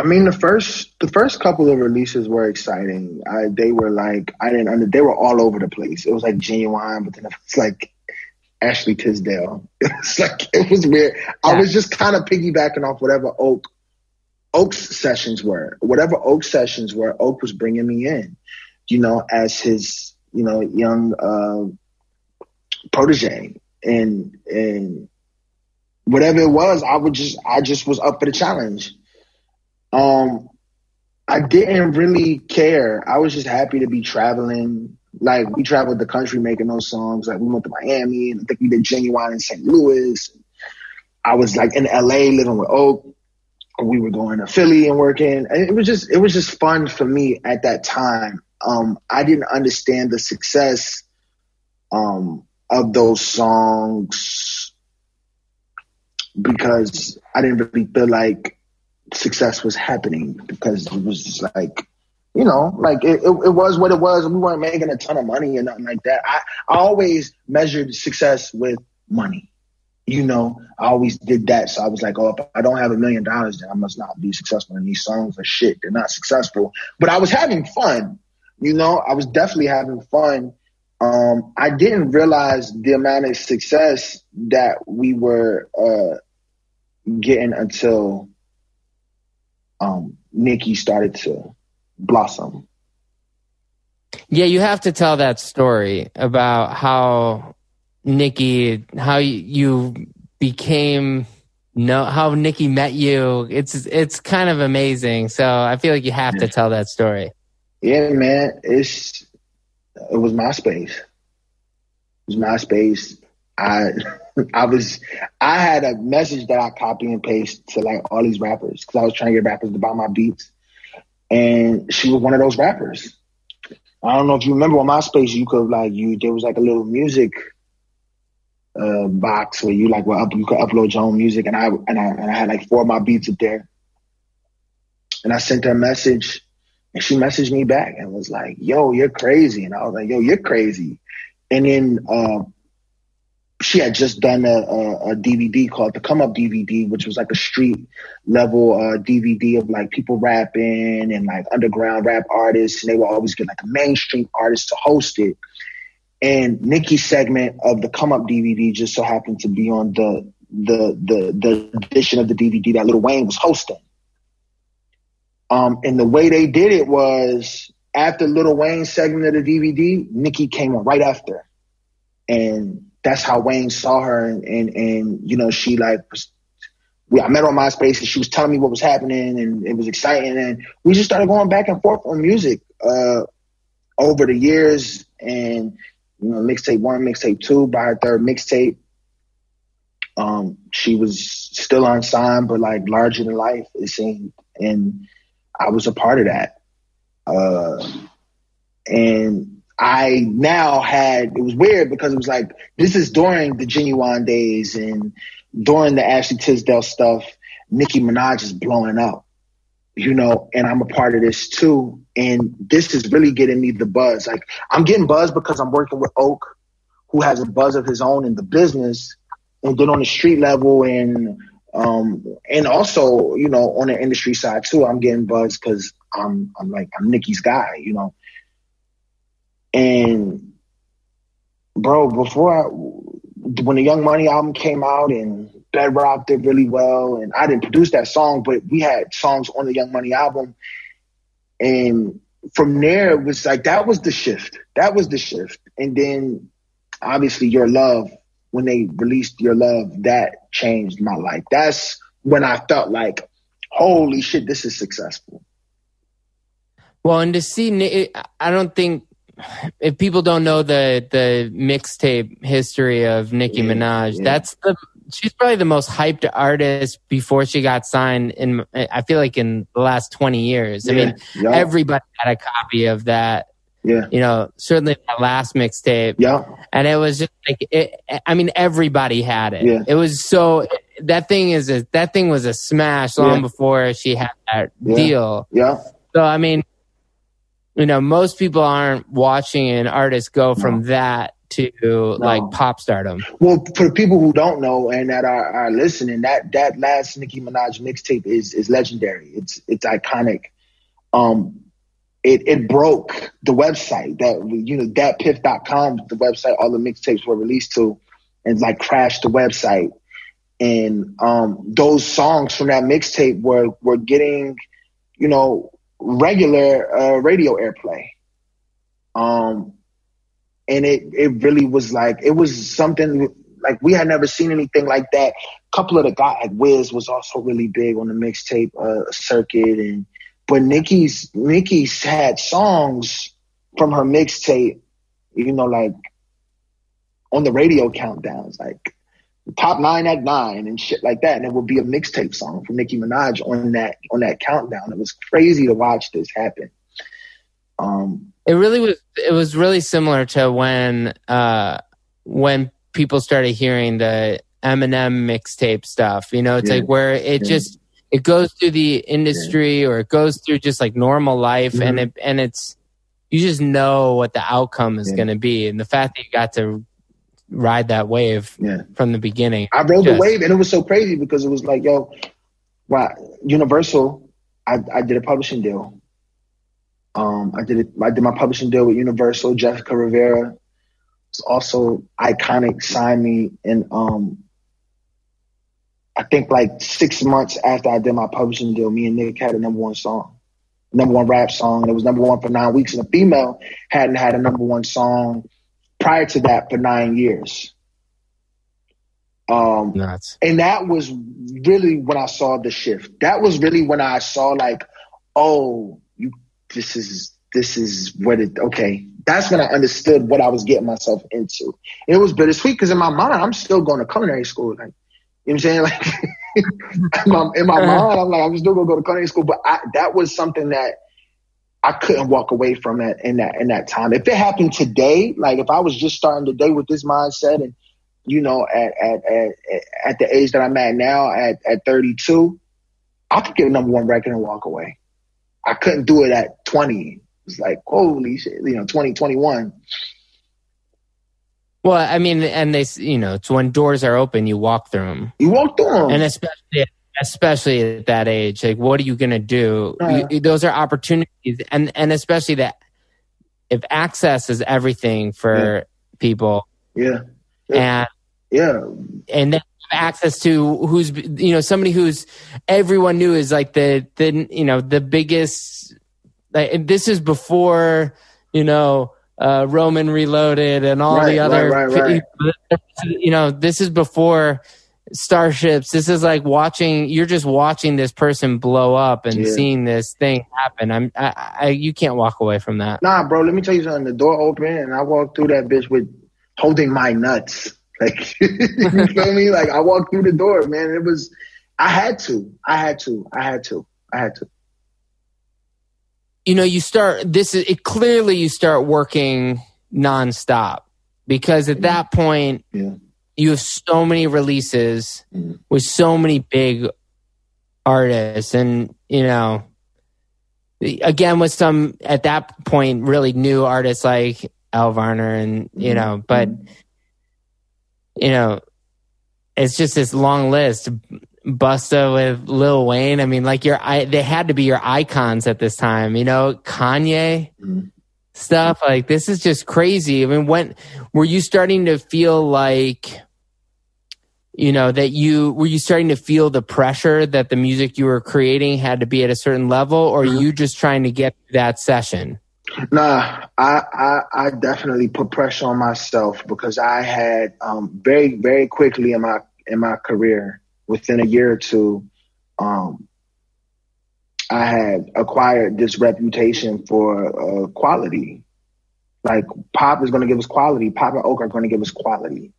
I mean, the first the first couple of releases were exciting. I, they were like I didn't under they were all over the place. It was like Ginuwine, but then it's like Ashley Tisdale. It's like it was weird. Yeah. I was just kind of piggybacking off whatever Oak Oak's sessions were. Whatever Oak sessions were, Oak was bringing me in you know, as his, you know, young uh, protege, and and whatever it was, I would just, I just was up for the challenge. Um, I didn't really care. I was just happy to be traveling. Like we traveled the country making those songs. Like we went to Miami, and I think we did Ginuwine in St. Louis. I was like in LA living with Oak. We were going to Philly and working. And it was just it was just fun for me at that time um, I didn't understand the success um, of those songs because I didn't really feel like success was happening because it was just like, you know, like it, it, it was what it was. We weren't making a ton of money or nothing like that. I, I always measured success with money. You know, I always did that. So I was like, oh, if I don't have a million dollars, then I must not be successful. And these songs are shit. They're not successful. But I was having fun you know, I was definitely having fun. Um, I didn't realize the amount of success that we were uh, getting until um, Nicki started to blossom. Yeah, you have to tell that story about how Nicki, how you became no how Nicki met you. It's it's kind of amazing. So I feel like you have to tell that story. Yeah, man. It's it was MySpace. It was MySpace. I I was I had a message that I copy and paste to like all these rappers because I was trying to get rappers to buy my beats, and she was one of those rappers. I don't know if you remember on MySpace, you could like you there was like a little music uh, box where you like well up, you could upload your own music, and I and I and I had like four of my beats up there, and I sent her a message and she messaged me back and was like, yo, you're crazy. And I was like, yo, you're crazy. And then uh, she had just done a, a, a, DVD called the Come Up DVD, which was like a street level uh, DVD of like people rapping and like underground rap artists. And they would always get like a mainstream artist to host it. And Nicki's segment of the Come Up DVD just so happened to be on the the the the edition of the DVD that Lil Wayne was hosting. Um, and the way they did it was after Lil Wayne's segment of the DVD, Nicki came right after. And that's how Wayne saw her. And, and, and you know, she like, we, I met her on MySpace and she was telling me what was happening and it was exciting. And we just started going back and forth on music, uh, over the years. And, you know, mixtape one, mixtape two, by her third mixtape, um, she was still unsigned, but like larger than life, it seemed. And, I was a part of that. Uh, and I now had, it was weird because it was like, this is during the Ginuwine days and during the Ashley Tisdale stuff, Nicki Minaj is blowing up, you know, and I'm a part of this too. And this is really getting me the buzz. Like I'm getting buzz because I'm working with Oak, who has a buzz of his own in the business, and then on the street level and um and also you know on the industry side too, I'm getting buzz because I'm I'm like I'm Nicki's guy, you know. And bro, before I, when the Young Money album came out and Bedrock did really well, and I didn't produce that song, but we had songs on the Young Money album, and from there it was like that was the shift. That was the shift, and then obviously Your Love when they released Your Love that changed my life. That's when I felt like, holy shit, this is successful. Well, and to see, I don't think if people don't know the the mixtape history of Nicki yeah, Minaj, yeah. that's the she's probably the most hyped artist before she got signed in I feel like in the last 20 years. I mean, yeah. everybody had a copy of that. Yeah. You know, certainly that last mixtape. Yeah. And it was just like it, I mean everybody had it. Yeah. It was so that thing is a that thing was a smash long yeah. before she had that deal. Yeah. So I mean you know, most people aren't watching an artist go from no. that to no. like pop stardom. Well, for people who don't know and that are, are listening, that that last Nicki Minaj mixtape is is legendary. It's it's iconic. Um, it it broke the website that you know datpiff.com, the website all the mixtapes were released to, and like crashed the website. And um, those songs from that mixtape were were getting, you know, regular uh, radio airplay. Um, and it it really was like it was something like we had never seen anything like that. A couple of the guys, like Wiz, was also really big on the mixtape uh, circuit, and but Nicki's Nicki's had songs from her mixtape, you know, like on the radio countdowns, like top nine at nine and shit like that. And it would be a mixtape song from Nicki Minaj on that on that countdown. It was crazy to watch this happen. Um, it really was. It was really similar to when uh, when people started hearing the Eminem mixtape stuff. You know, it's yeah, like where it yeah. just it goes through the industry yeah. or it goes through just like normal life, mm-hmm. and it and it's you just know what the outcome is going to be, and the fact that you got to ride that wave yeah. from the beginning. I rode Just, the wave, and it was so crazy because it was like, yo, wow, Universal. I, I did a publishing deal. Um, I did it. I did my publishing deal with Universal. Jessica Rivera was also iconic. Signed me, and um, I think like six months after I did my publishing deal, me and Nick had a number one song, number one rap song, and it was number one for nine weeks. And a female hadn't had a number one song prior to that for nine years. Um, Nuts. and that was really when I saw the shift. That was really when I saw like, oh, you, this is, this is what it, okay. That's when I understood what I was getting myself into. And it was bittersweet because in my mind, I'm still going to culinary school. Like, you know what I'm saying? Like, in my, in my mind, I'm like, I'm still going to go to culinary school. But I, that was something that I couldn't walk away from it in that in that time. If it happened today, like if I was just starting today with this mindset and you know at at at, at the age that I'm at now at at 32, I could get a number one record and walk away. I couldn't do it at 20. It's like holy shit, you know, 2021. 20, well, I mean, and they, you know, it's when doors are open, you walk through them. You walk through them, and especially especially at that age like what are you going to do uh, you, those are opportunities and and especially that if access is everything for yeah. people yeah. yeah. and yeah and then access to who's you know somebody who's everyone knew is like the the you know the biggest like this is before you know uh roman reloaded and all right, the other right, right, you know this is before starships. This is like watching. You're just watching this person blow up and yeah. seeing this thing happen. I'm. I, I, You can't walk away from that. Nah, bro. Let me tell you something. The door opened and I walked through that bitch with holding my nuts. Like you feel me? Like I walked through the door, man. It was. I had to. I had to. I had to. I had to. You know, you start. This is it. Clearly, you start working nonstop because at that point. Yeah you have so many releases mm-hmm. with so many big artists and you know again with some at that point really new artists like Elle Varner and you mm-hmm. know but you know, it's just this long list. Busta with Lil Wayne. I mean, like your, I, they had to be your icons at this time, you know, Kanye mm-hmm. stuff. Like this is just crazy. I mean, when were you starting to feel like, you know, that you, were you starting to feel the pressure that the music you were creating had to be at a certain level or mm-hmm. you just trying to get that session? Nah, I, I, I definitely put pressure on myself because I had um, very very quickly in my in my career within a year or two, um, I had acquired this reputation for uh, quality. Like pop is going to give us quality. Pop and Oak are going to give us quality,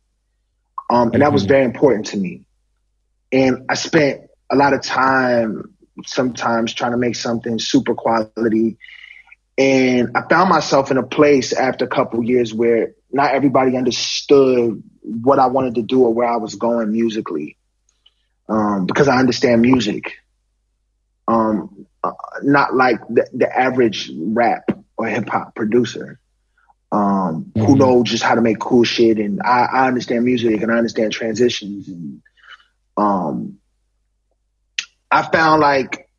um, and mm-hmm. that was mm-hmm. very important to me. And I spent a lot of time sometimes trying to make something super quality and I found myself in a place after a couple years where not everybody understood what I wanted to do or where I was going musically. Um, because I understand music. Um, uh, not like the, the, average rap or hip hop producer. Um, mm-hmm. who knows just how to make cool shit and I, I understand music and I understand transitions and um I found like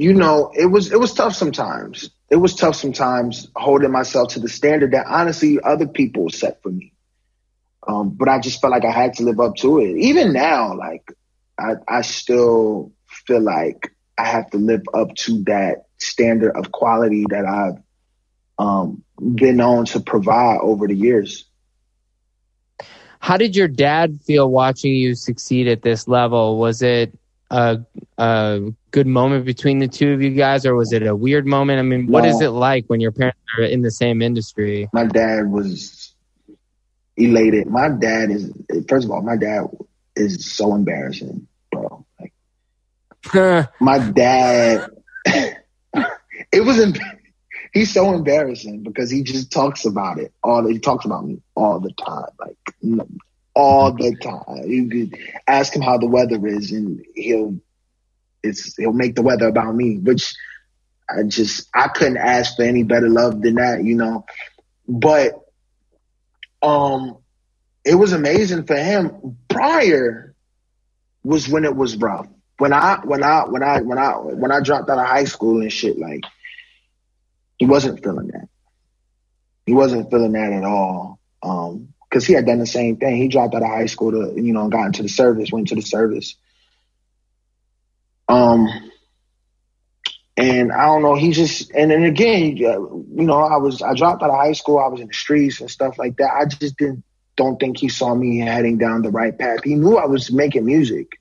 you know, it was it was tough sometimes. It was tough sometimes holding myself to the standard that honestly other people set for me. Um, but I just felt like I had to live up to it. Even now, like I, I still feel like I have to live up to that standard of quality that I've um, been known to provide over the years. How did your dad feel watching you succeed at this level? Was it a, a good moment between the two of you guys, or was it a weird moment? I mean, what is it like when your parents are in the same industry? My dad was elated. My dad is, first of all, my dad is so embarrassing, bro. Like, my dad, it was, he's so embarrassing because he just talks about it all. He talks about me all the time, like all the time. You could ask him how the weather is, and he'll it's he'll make the weather about me, which I just I couldn't ask for any better love than that, you know. But um it was amazing for him. Prior was when it was rough. When I when I when I when I when I dropped out of high school and shit, like he wasn't feeling that. He wasn't feeling that at all. Um, because he had done the same thing. He dropped out of high school to, you know, got into the service, went to the service. Um, and I don't know, he just, and then again, you know, I was, I dropped out of high school, I was in the streets and stuff like that. I just didn't, don't think he saw me heading down the right path. He knew I was making music.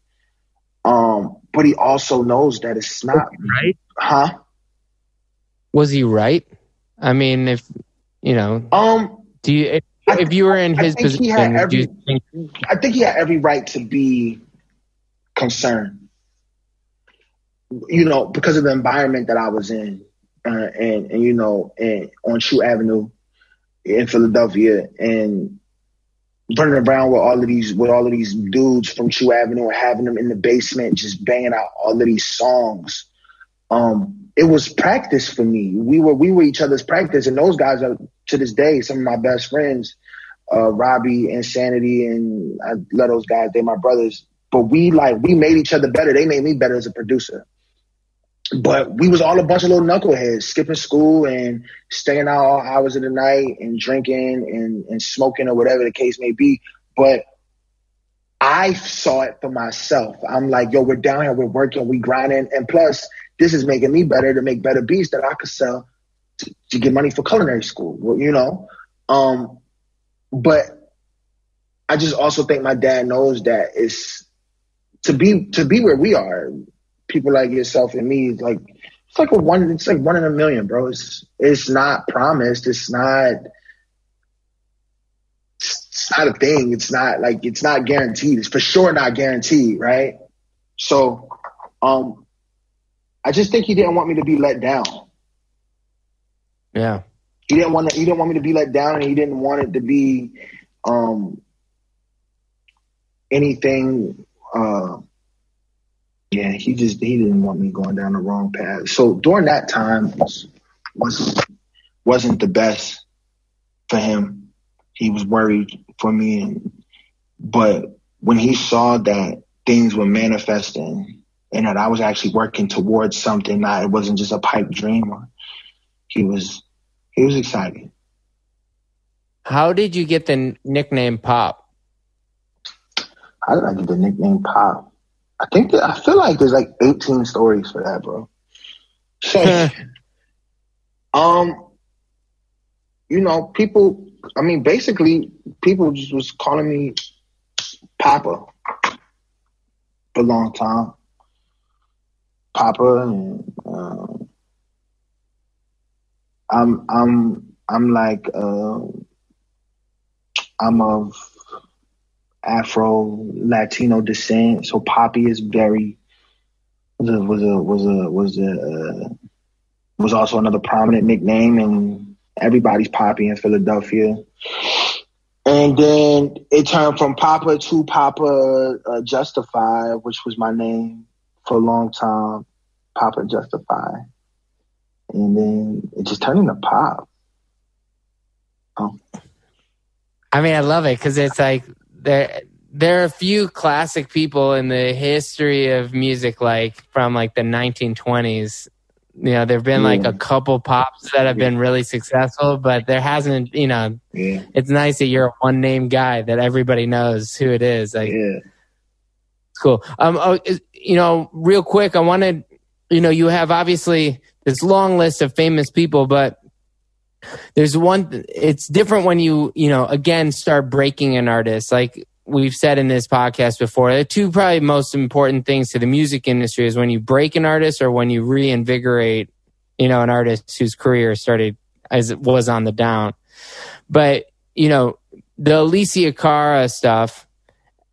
Um, but he also knows that it's not right. Huh? Was he right? I mean, if you know, um, do you if, if you were in his position, every, think- I think he had every right to be concerned you know, because of the environment that I was in, uh, and and you know, and on True Avenue in Philadelphia, and running around with all of these with all of these dudes from True Avenue and having them in the basement just banging out all of these songs. Um, it was practice for me. We were we were each other's practice, and those guys are to this day some of my best friends. Uh, Robbie, Insanity, and I love those guys. They're my brothers. But we like we made each other better. They made me better as a producer but we was all a bunch of little knuckleheads skipping school and staying out all hours of the night and drinking and, and smoking or whatever the case may be. But I saw it for myself. I'm like, yo, we're down here, we're working, we grinding. And plus, this is making me better to make better beats that I could sell to, to get money for culinary school, you know? Um, but I just also think my dad knows that it's to be, to be where we are, people like yourself and me, like it's like a one, it's like one in a million, bro. It's it's not promised. It's not. It's not a thing. It's not like it's not guaranteed. It's for sure not guaranteed, right? So, um, I just think he didn't want me to be let down. Yeah. He didn't want to. He didn't want me to be let down, and he didn't want it to be, um, anything. Uh, yeah, he just he didn't want me going down the wrong path. So during that time was wasn't wasn't the best for him. he was worried for me. And, but when he saw that things were manifesting and that I was actually working towards something, that it wasn't just a pipe dream, he was he was excited. How did you get the nickname Pop? How did I get the nickname Pop? I think that, I feel like there's like 18 stories for that, bro. um, you know, people. I mean, basically, people just was calling me Papa for a long time. Papa, and um, I'm I'm I'm like uh, I'm of Afro Latino descent, so Poppy is very was a was a was a was a uh, was also another prominent nickname, and everybody's Poppy in Philadelphia. And then it turned from Papa to Papa uh, Justify, which was my name for a long time, Papa Justify. And then it just turned into Pop. Oh. I mean, I love it because it's like there there are a few classic people in the history of music, like from like the 1920s. You know, there've been yeah. like a couple pops that have yeah. been really successful, but there hasn't. You know, yeah. it's nice that you're a one name guy that everybody knows who it is. Like, cool. Um, oh, you know, real quick, I wanted, you know, you have obviously this long list of famous people, but there's one it's different when you you know again start breaking an artist like we've said in this podcast before the two probably most important things to the music industry is when you break an artist or when you reinvigorate you know an artist whose career started as it was on the down but you know the Alessia Cara stuff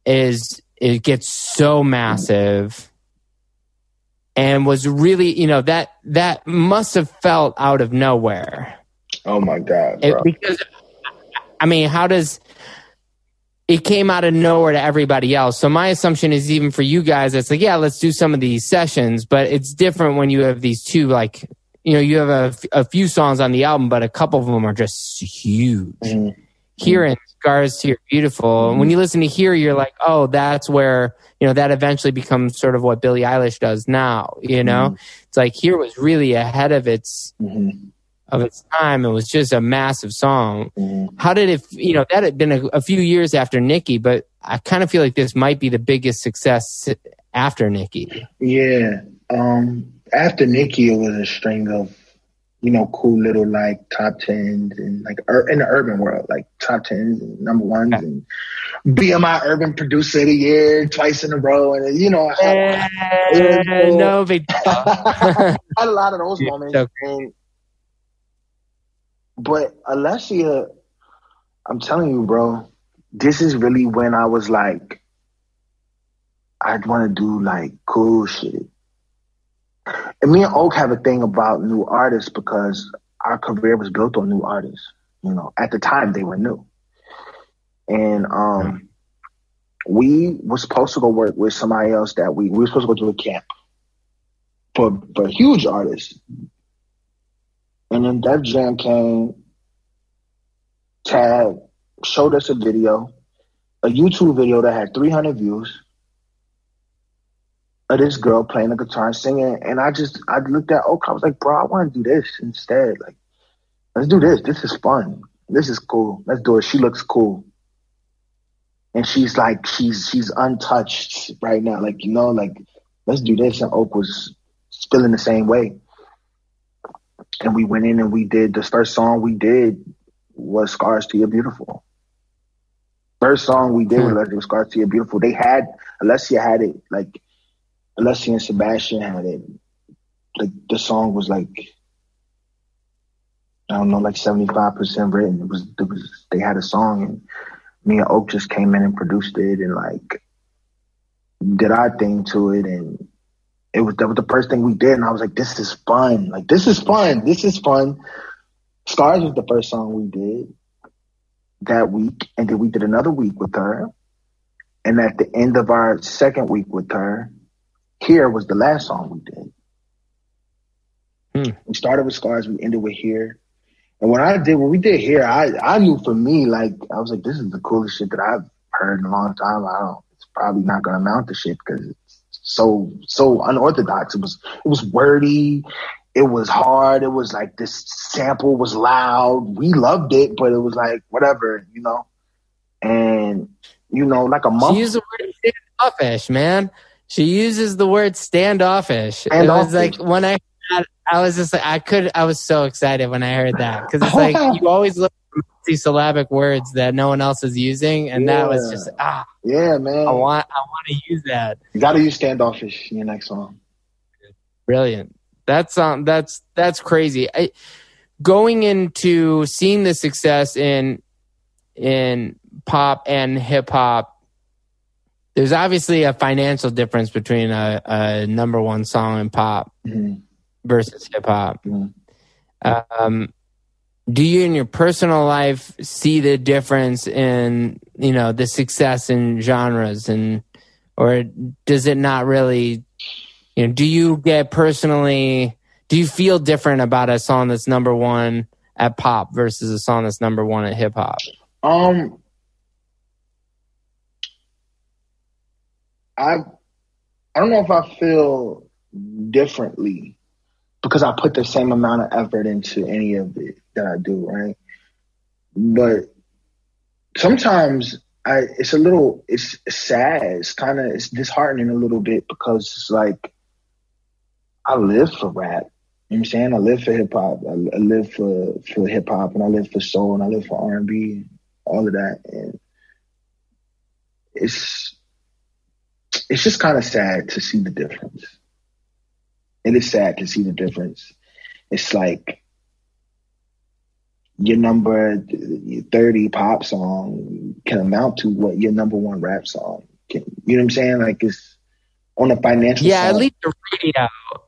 is it gets so massive and was really you know that that must have felt out of nowhere Oh my god! It, because I mean, how does it came out of nowhere to everybody else? So my assumption is even for you guys, it's like, yeah, let's do some of these sessions, but it's different when you have these two like. You know, you have a, a few songs on the album, but a couple of them are just huge. Mm-hmm. Here in Scars to Your Beautiful, mm-hmm. when you listen to here, you're like, oh, that's where you know that eventually becomes sort of what Billie Eilish does now. You know, mm-hmm. it's like here was really ahead of its mm-hmm of its time. It was just a massive song. Mm-hmm. How did it, you know, that had been a, a few years after Nicki, but I kind of feel like this might be the biggest success after Nicki. Yeah. Um, after Nicki, it was a string of, you know, cool little like top tens and like ur- in the urban world, like top tens and number ones okay. and BMI Urban Producer of the Year twice in a row, and you know, I had, uh, no big. I had a lot of those moments, and but Alessia, I'm telling you, bro, this is really when I was like, I'd want to do like cool shit. And me and Oak have a thing about new artists because our career was built on new artists. You know, at the time they were new. And um we were supposed to go work with somebody else that we we were supposed to go to a camp for for huge artists. And then Def Jam came, Tad showed us a video, a YouTube video that had 300 views of this girl playing the guitar and singing. And I just, I looked at Oak, I was like, bro, I want to do this instead. Like, let's do this. This is fun. This is cool. Let's do it. She looks cool. And she's like, she's, she's untouched right now. Like, you know, like, let's do this. And Oak was feeling the same way and we went in and we did the first song we did was Scars to Your Beautiful. First song we did hmm. was Scars to Your Beautiful. They had Alessia had it like Alessia and Sebastian had it. Like the song was like I don't know, like seventy five percent written. It was it was they had a song and me and Oak just came in and produced it and like did our thing to it and it was that was the first thing we did, and I was like, "This is fun! Like this is fun! This is fun!" Scars was the first song we did that week, and then we did another week with her. And at the end of our second week with her, here was the last song we did. Hmm. We started with Scars, we ended with Here, And when I did, when we did here, I, I knew for me, like, I was like, this is the coolest shit that I've heard in a long time. I don't, it's probably not going to amount to shit because it's so, so unorthodox. It was, it was wordy. It was hard. It was like this sample was loud. We loved it, but it was like, whatever, you know? And, you know, like a month. She used the word standoffish, man. She uses the word standoffish. standoffish. It was like when I I was just like, I could, I was so excited when I heard that because it's like you always look for syllabic words that no one else is using, and yeah. that was just ah, yeah, man. I want, I want to use that. You got to use standoffish in your next song. Brilliant. That's um, that's that's crazy. I, going into seeing the success in in pop and hip hop there's obviously a financial difference between a, a number one song in pop mm-hmm versus hip hop. Mm. Um, do you in your personal life see the difference in you know the success in genres and or does it not really you know do you get personally do you feel different about a song that's number one at pop versus a song that's number one at hip hop um i i don't know if i feel differently because I put the same amount of effort into any of it that I do, right? But sometimes I, it's a little, it's sad. It's kind of, it's disheartening a little bit because it's like, I live for rap. You know what I'm saying? I live for hip hop. I, I, live for, for hip hop and I live for soul and I live for R&B, all of that. And it's, it's just kind of sad to see the difference it is sad to see the difference. It's like your number 30 pop song can amount to what your number one rap song can. You know what I'm saying? Like it's on a financial Yeah, side. at least the radio.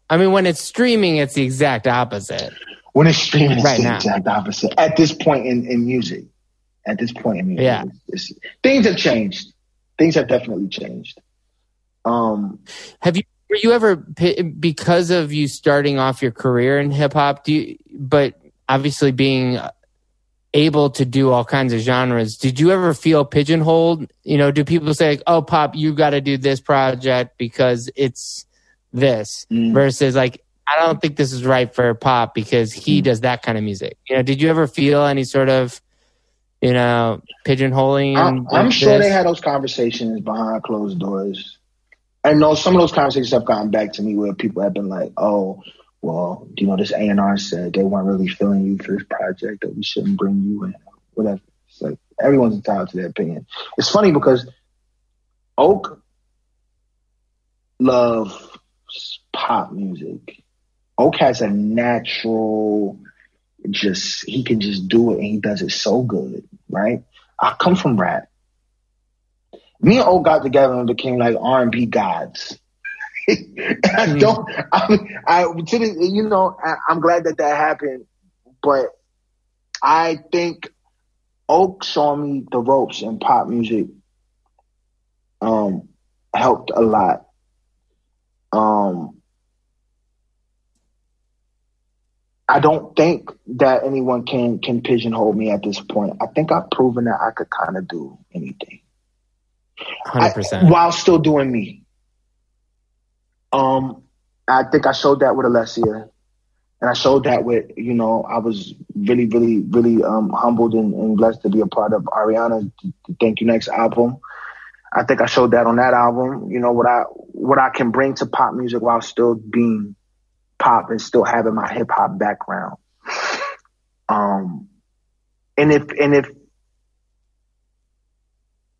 I mean, when it's streaming, it's the exact opposite. When it's streaming, it's right the now. exact opposite. At this point in, in music. At this point in music. Yeah. It's, it's, things have changed. Things have definitely changed. Um, have you were you ever because of you starting off your career in hip hop? Do you, but obviously being able to do all kinds of genres. Did you ever feel pigeonholed? You know, do people say, like, "Oh, pop, you got to do this project because it's this," mm. versus like, "I don't think this is right for pop because he mm. does that kind of music." You know, did you ever feel any sort of you know pigeonholing? I'm, I'm sure they had those conversations behind closed doors I know some of those conversations have gotten back to me where people have been like, "Oh, well, you know, this A and R said they weren't really feeling you for this project, that we shouldn't bring you in, whatever." It's like everyone's entitled to their opinion. It's funny because Oak loves pop music. Oak has a natural, just he can just do it, and he does it so good, right? I come from rap me and O got together and became like R and B gods. I hmm. don't. I, I to the, you know, I, I'm glad that that happened, but I think Oak showing me the ropes in pop music um, helped a lot. Um, I don't think that anyone can can pigeonhole me at this point. I think I've proven that I could kind of do anything. Hundred percent. While still doing me. Um, I think I showed that with Alessia, and I showed that with you know I was really, really, really um, humbled and, and, blessed to be a part of Ariana's Thank You Next album. I think I showed that on that album. You know what I what I can bring to pop music while still being pop and still having my hip hop background. Um, and if and if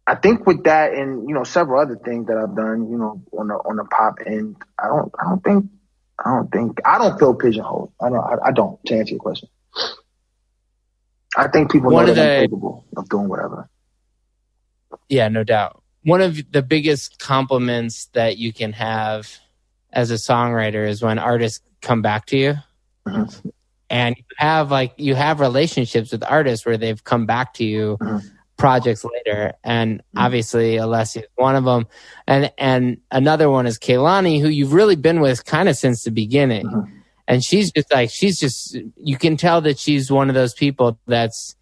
I think with that and you know several other things that I've done, you know, on the on the pop end, I don't I don't think I don't think I don't feel pigeonholed. I don't I, I don't to answer your question. I think people One know that the, I'm capable of doing whatever. Yeah, no doubt. One of the biggest compliments that you can have as a songwriter is when artists come back to you. Mm-hmm. And you have like you have relationships with artists where they've come back to you mm-hmm projects later. And mm-hmm. obviously Alessia is one of them. And, and another one is Kehlani, who you've really been with kind of since the beginning. Mm-hmm. and she's just like she's just you can tell that she's one of those people that's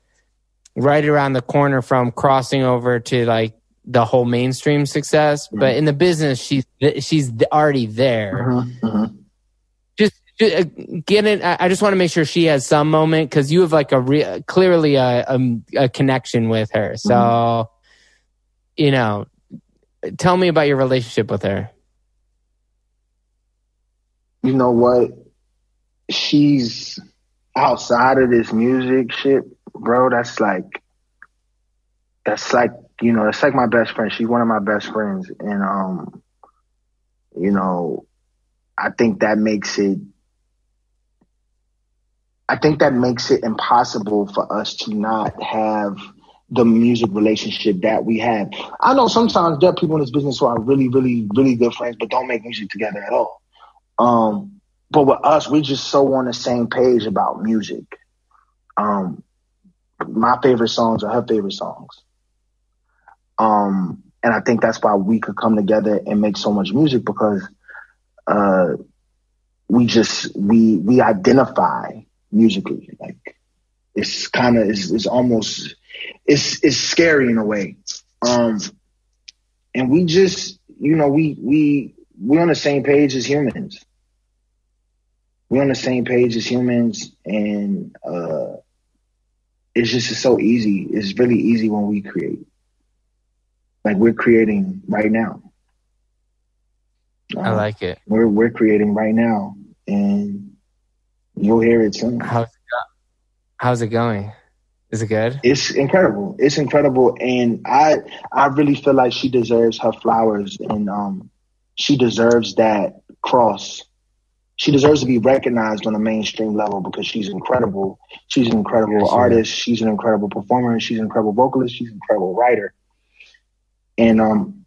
right around the corner from crossing over to like the whole mainstream success but in the business she's she's already there Uh-huh, uh, get it i just want to make sure she has some moment because you have like a re- clearly a, a, a connection with her so you know tell me about your relationship with her You know what? She's outside of this music shit, bro. That's like, that's like, you know, that's like my best friend. She's one of my best friends, and um, you know, I think that makes it. I think that makes it impossible for us to not have the music relationship that we have. I know sometimes there are people in this business who are really, really, really good friends, but don't make music together at all. Um, but with us, we're just so on the same page about music. Um, my favorite songs are her favorite songs. Um, and I think that's why we could come together and make so much music because, uh, we just, we, we identify musically. Like it's kind of, it's, it's almost, it's, it's scary in a way. Um, and we just, you know, we, we, we're on the same page as humans. We're on the same page as humans, and uh, it's just it's so easy. It's really easy when we create. Like we're creating right now. i Uh, like it we're we're creating right now, and you'll hear it soon. how's it, how's it going is it good It's incredible. It's incredible, and I I really feel like she deserves her flowers, and um, she deserves that cross. She deserves to be recognized on a mainstream level because she's incredible. She's an incredible she artist. She's an incredible performer. She's an incredible vocalist. She's an incredible writer, and um,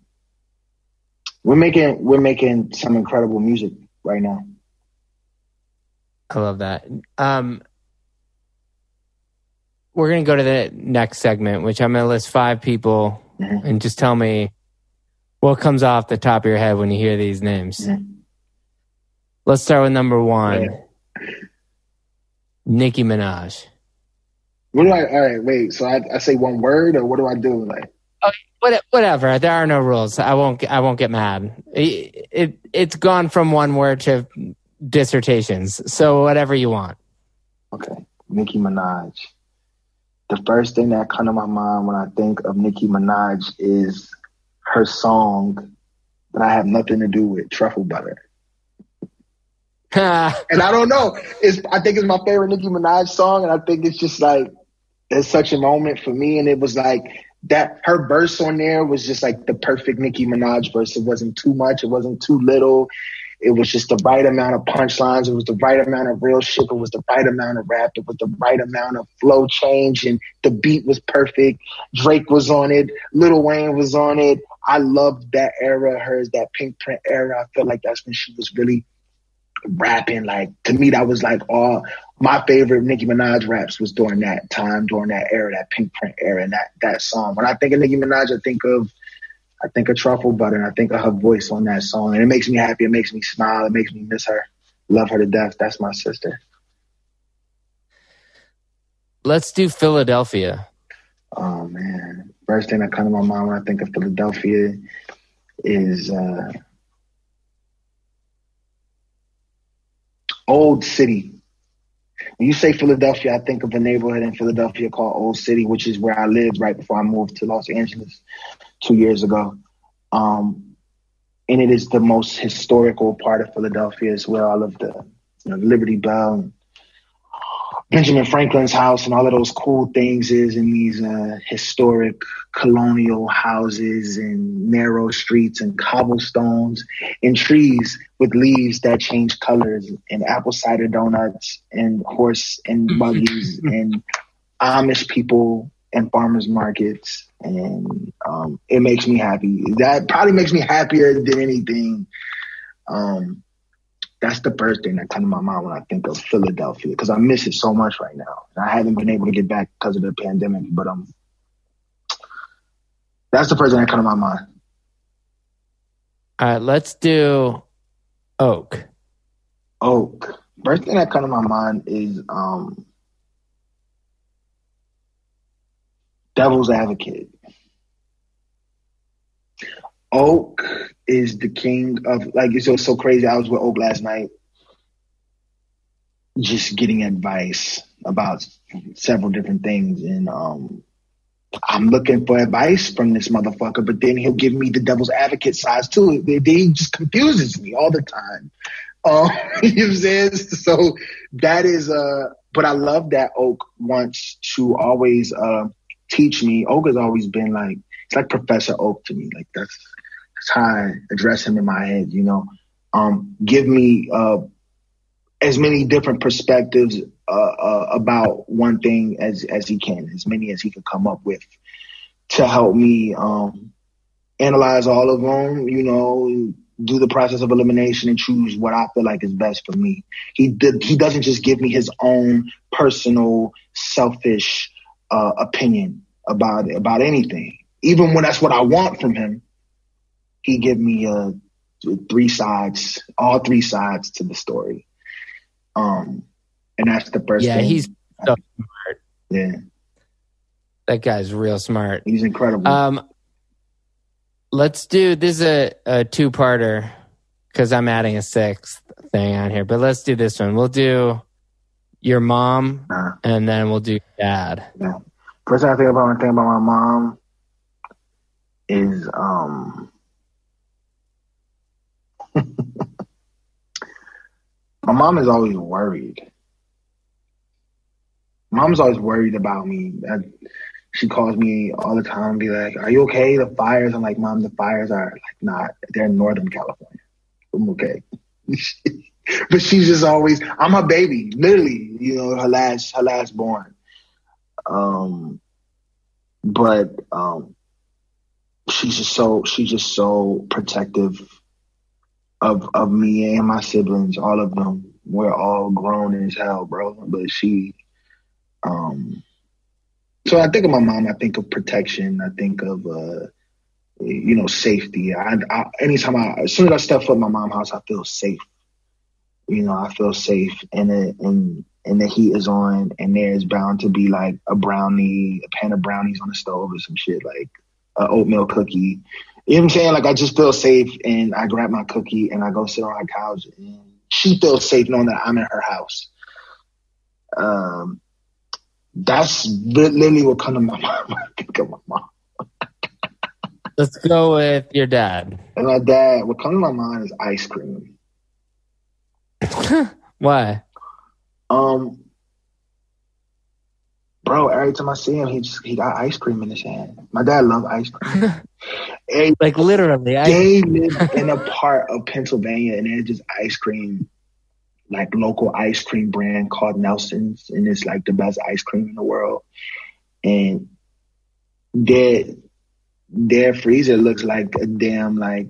we're making we're making some incredible music right now. I love that. Um, we're going to go to the next segment, which I'm going to list five people Mhm. and just tell me what comes off the top of your head when you hear these names. Mhm. Let's start with number one Yeah. Nicki Minaj. What do I? All right, wait. So I, I say one word, or what do I do? Like, What, whatever. There are no rules. I won't. I won't get mad. It, it it's gone from one word to dissertations. So whatever you want. Okay, Nicki Minaj. The first thing that comes to my mind when I think of Nicki Minaj is her song that I have nothing to do with, Truffle Butter. And I don't know. It's I think it's my favorite Nicki Minaj song, and I think it's just like it's such a moment for me. And it was like that her verse on there was just like the perfect Nicki Minaj verse. It wasn't too much, it wasn't too little. It was just the right amount of punchlines. It was the right amount of real shit. It was the right amount of rap. It was the right amount of flow change, and the beat was perfect. Drake was on it. Lil Wayne was on it. I loved that era, hers, that Pinkprint era. I felt like that's when she was really rapping. Like to me, that was like all my favorite Nicki Minaj raps was during that time, during that era, that Pinkprint era, and that that song. When I think of Nicki Minaj, I think of I think of truffle butter, and I think of her voice on that song, and it makes me happy. It makes me smile. It makes me miss her. Love her to death. That's my sister. Let's do Philadelphia. Oh man, first thing that comes to my mind when I think of Philadelphia is uh, Old City. When you say Philadelphia, I think of a neighborhood in Philadelphia called Old City, which is where I lived right before I moved to Los Angeles two years ago. Um, and it is the most historical part of Philadelphia as well. All of the you know, Liberty Bell and Benjamin Franklin's house and all of those cool things is in these uh, historic colonial houses and narrow streets and cobblestones and trees with leaves that change colors and apple cider donuts and horse and buggies and Amish people and farmers markets and um, it makes me happy. That probably makes me happier than anything. Um, that's the first thing that comes to my mind when I think of Philadelphia because I miss it so much right now. I haven't been able to get back because of the pandemic, but um, that's the first thing that comes to my mind. All right, let's do Oak. Oak, First thing that comes to my mind is um, Devil's Advocate. Oak is the king of like it's just so crazy. I was with Oak last night, just getting advice about several different things, and um, I'm looking for advice from this motherfucker, but then he'll give me the devil's advocate size too. He just confuses me all the time. Um, you know what I'm saying? So that is, uh, but I love that Oak wants to always, uh, teach me. Oak has always been like, it's like Professor Oak to me. Like that's, that's how I address him in my head, you know, um, give me, uh, as many different perspectives, uh, uh, about one thing as, as he can, as many as he can come up with to help me, um, analyze all of them, you know, do the process of elimination and choose what I feel like is best for me. He did, he doesn't just give me his own personal, selfish uh, opinion about about anything. Even when that's what I want from him, he give me uh, three sides, all three sides to the story. Um, and that's the first. Yeah, thing. he's so smart. Yeah, that guy's real smart. He's incredible. Um, let's do this is a, a two parter because I'm adding a sixth thing on here, but let's do this one. We'll do your mom and then we'll do dad. Yeah. First thing I think about when I think about my mom is um my mom is always worried. Mom's always worried about me. I, she calls me all the time and be like, Are you okay? The fires. I'm like, Mom, the fires are like not they're in Northern California. I'm okay. but she's just always I'm her baby, literally, you know, her last her last born. Um but um she's just so she's just so protective of of me and my siblings, all of them. We're all grown as hell, bro. But she um so I think of my mom. I think of protection. I think of uh, you know safety. I, I, anytime I as soon as I step foot in my mom's house, I feel safe. You know, I feel safe, and it, and and the heat is on, and there's bound to be like a brownie, a pan of brownies on the stove, or some shit like an oatmeal cookie. You know what I'm saying? Like I just feel safe, and I grab my cookie and I go sit on her couch, and she feels safe knowing that I'm in her house. Um, that's literally what comes to my mind when I think of my mom. Let's go with your dad. And my dad, what comes to my mind is ice cream. Why? Um, bro, every time I see him, he just he got ice cream in his hand. My dad loved ice cream. and like literally, they live in a part of Pennsylvania, and there's just ice cream like local ice cream brand called Nelson's, and it's like the best ice cream in the world. And their their freezer looks like a damn like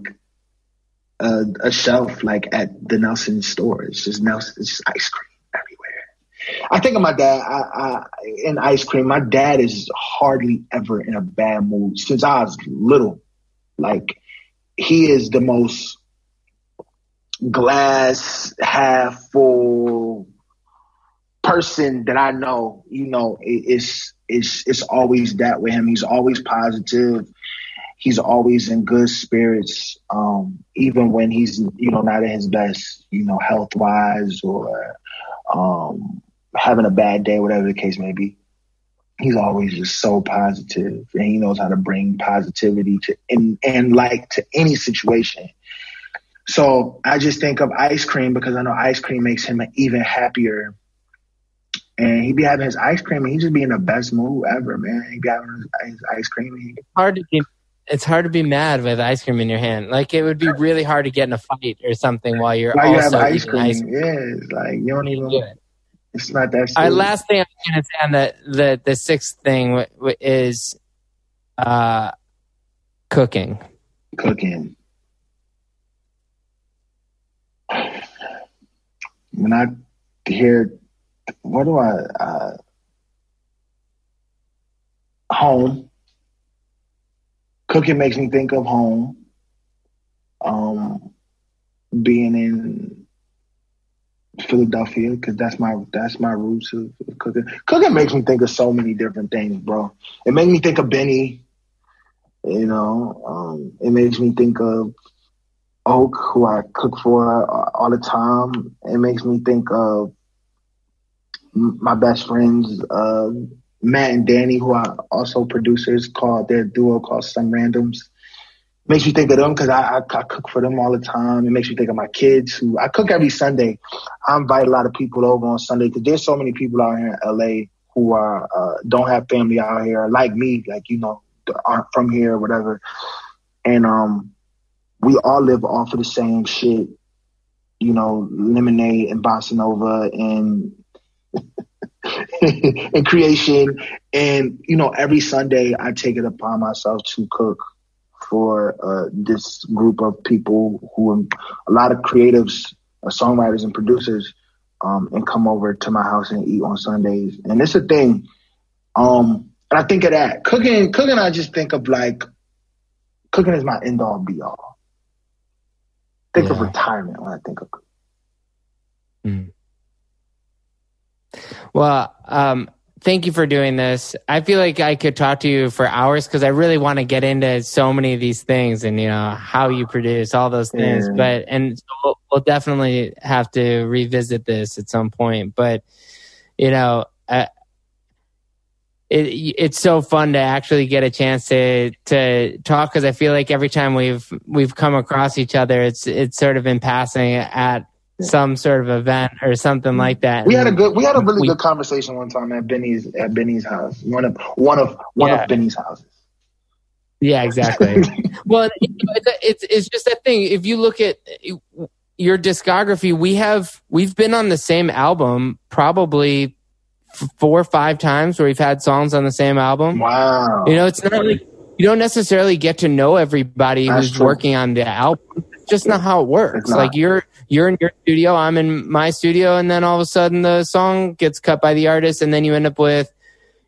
a, a shelf like at the Nelson store. It's just Nelson, it's just ice cream everywhere. I think of my dad I, I, in ice cream. My dad is hardly ever in a bad mood since I was little. Like he is the most glass half full person that I know, you know, it's it's it's always that with him. He's always positive. He's always in good spirits, um, even when he's you know not at his best, you know, health wise or um, having a bad day, whatever the case may be. He's always just so positive, and he knows how to bring positivity to and and like to any situation. So I just think of ice cream because I know ice cream makes him even happier. And he'd be having his ice cream and he'd just be in the best mood ever, man. He be having his, ice cream. Hard to be, it's hard to be mad with ice cream in your hand. Like it would be really hard to get in a fight or something while you're while also you have ice cream. ice cream. Yeah, it's like you don't even. Do it. It's not that. Our last thing I'm gonna say on the the the sixth thing is uh, cooking. Cooking. when I hear, what do I, uh, home. Cooking makes me think of home. Um, being in Philadelphia because that's my that's my roots of, of, cooking. Cooking makes me think of so many different things, bro. It makes me think of Benny. You know, um, it makes me think of Oak, who I cook for all the time. It makes me think of my best friends, uh, Matt and Danny, who are also producers, called their duo called Some Randoms makes me think of them because I, I, I, cook for them all the time. It makes me think of my kids who I cook every Sunday. I invite a lot of people over on Sunday because there's so many people out here in LA who are uh, don't have family out here like me, like you know, aren't from here or whatever. And um, we all live off of the same shit, you know, lemonade and bossa nova and and creation. And you know, every Sunday I take it upon myself to cook for uh, this group of people who are a lot of creatives, uh, songwriters, and producers, um, and come over to my house and eat on Sundays. And it's a thing. Um, and I think of that cooking. Cooking, I just think of like cooking is my end all be all. Think yeah. of retirement when I think of. cooking. Mm. Well, um, thank you for doing this. I feel like I could talk to you for hours because I really want to get into so many of these things and you know how you produce all those things. Yeah. But and so we'll, we'll, definitely have to revisit this at some point. But you know, uh, it, it's so fun to actually get a chance to to talk because I feel like every time we've we've come across each other, it's it's sort of in passing at some sort of event or something like that. We had a good, we had a really we, good conversation one time at Benny's at Benny's house. One of one of one yeah. of Benny's houses. Yeah, exactly. well, it's, it's it's just that thing. If you look at your discography, we have we've been on the same album probably four or five times where we've had songs on the same album. Wow. You know, it's not like you don't necessarily get to know everybody That's who's true. working on the album. Just not how it works. Like you're you're in your studio, I'm in my studio, and then all of a sudden the song gets cut by the artist, and then you end up with,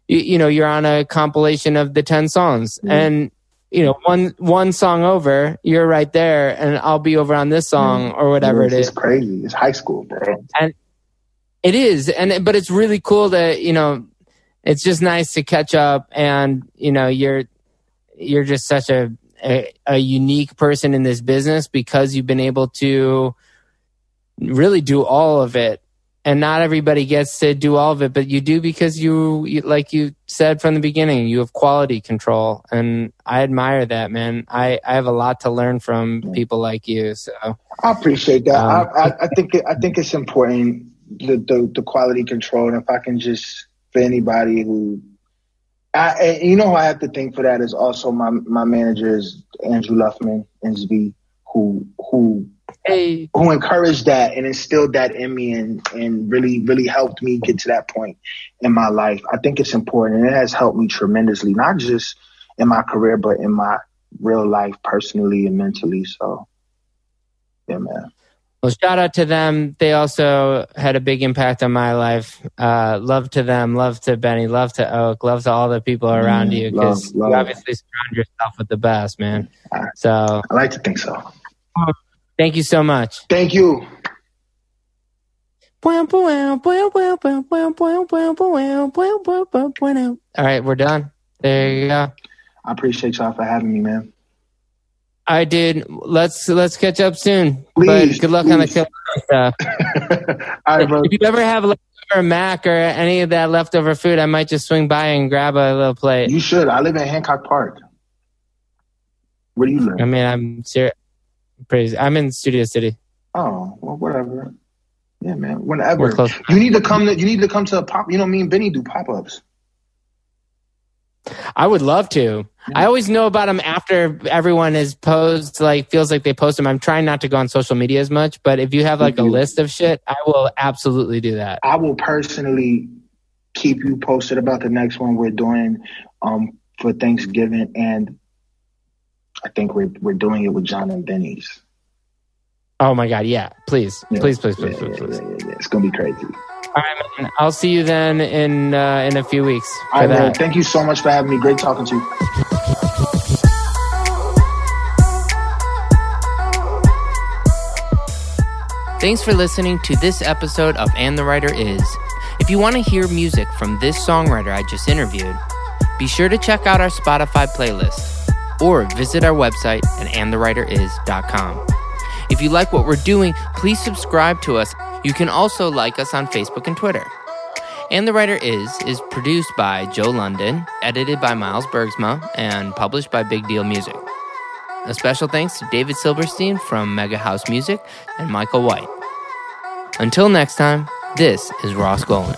you, you know, you're on a compilation of the ten songs, mm. and you know, one one song over, you're right there, and I'll be over on this song mm. or whatever it's it is. It's crazy. It's high school, bro. And it is, and but it's really cool that you know, it's just nice to catch up, and you know, you're you're just such a, a, a unique person in this business because you've been able to really do all of it. And not everybody gets to do all of it but you do because you, you, like you said from the beginning you have quality control. And i admire that man. I, I have a lot to learn from people like you so. I appreciate that. Um, I, I, think i think it's important the, the, the quality control. And if i can just for anybody who I, you know I have to thank for that is also my my manager is Andrew Luffman, NSB, who who hey. who encouraged that and instilled that in me and, and really, really helped me get to that point in my life. I think it's important and it has helped me tremendously, not just in my career, but in my real life, personally and mentally. So, yeah, man. Well, shout out to them. They also had a big impact on my life. Uh, love to them. Love to Benny. Love to Oak. Love to all the people around mm, you because you obviously surround yourself with the best, man. So I like to think so. Thank you so much. Thank you. All right, we're done. There you go. I appreciate y'all for having me, man. I did. Let's let's catch up soon. Please, but good luck please. on the kill stuff. All right, bro. If you ever have leftover mac or any of that leftover food, I might just swing by and grab a little plate. You should. I live in Hancock Park. Where do you live? I mean, I'm serious. Praise. I'm in Studio City. Oh well, whatever. Yeah, man. Whenever you need to come to you need to come to a pop. You know, me and Benny do pop ups. I would love to. Yeah. I always know about them after everyone has posed, like feels like they post them. I'm trying not to go on social media as much, but if you have like a list of shit, I will absolutely do that. I will personally keep you posted about the next one we're doing um, for Thanksgiving, and I think we're we're doing it with John and Benny's. Oh my God! Yeah, please, yeah. please, please, please, yeah, please, please. It's gonna be crazy. All right, man. I'll see you then in uh, in a few weeks. All right, man. Thank you so much for having me. Great talking to you. Thanks for listening to this episode of And the Writer Is. If you want to hear music from this songwriter I just interviewed, be sure to check out our Spotify playlist or visit our website at andthewriteris.com. If you like what we're doing, please subscribe to us. You can also like us on Facebook and Twitter. And the Writer Is is produced by Joe London, edited by Miles Bergsma, and published by Big Deal Music. A special thanks to David Silverstein from Mega House Music and Michael White. Until next time, this is Ross Golan.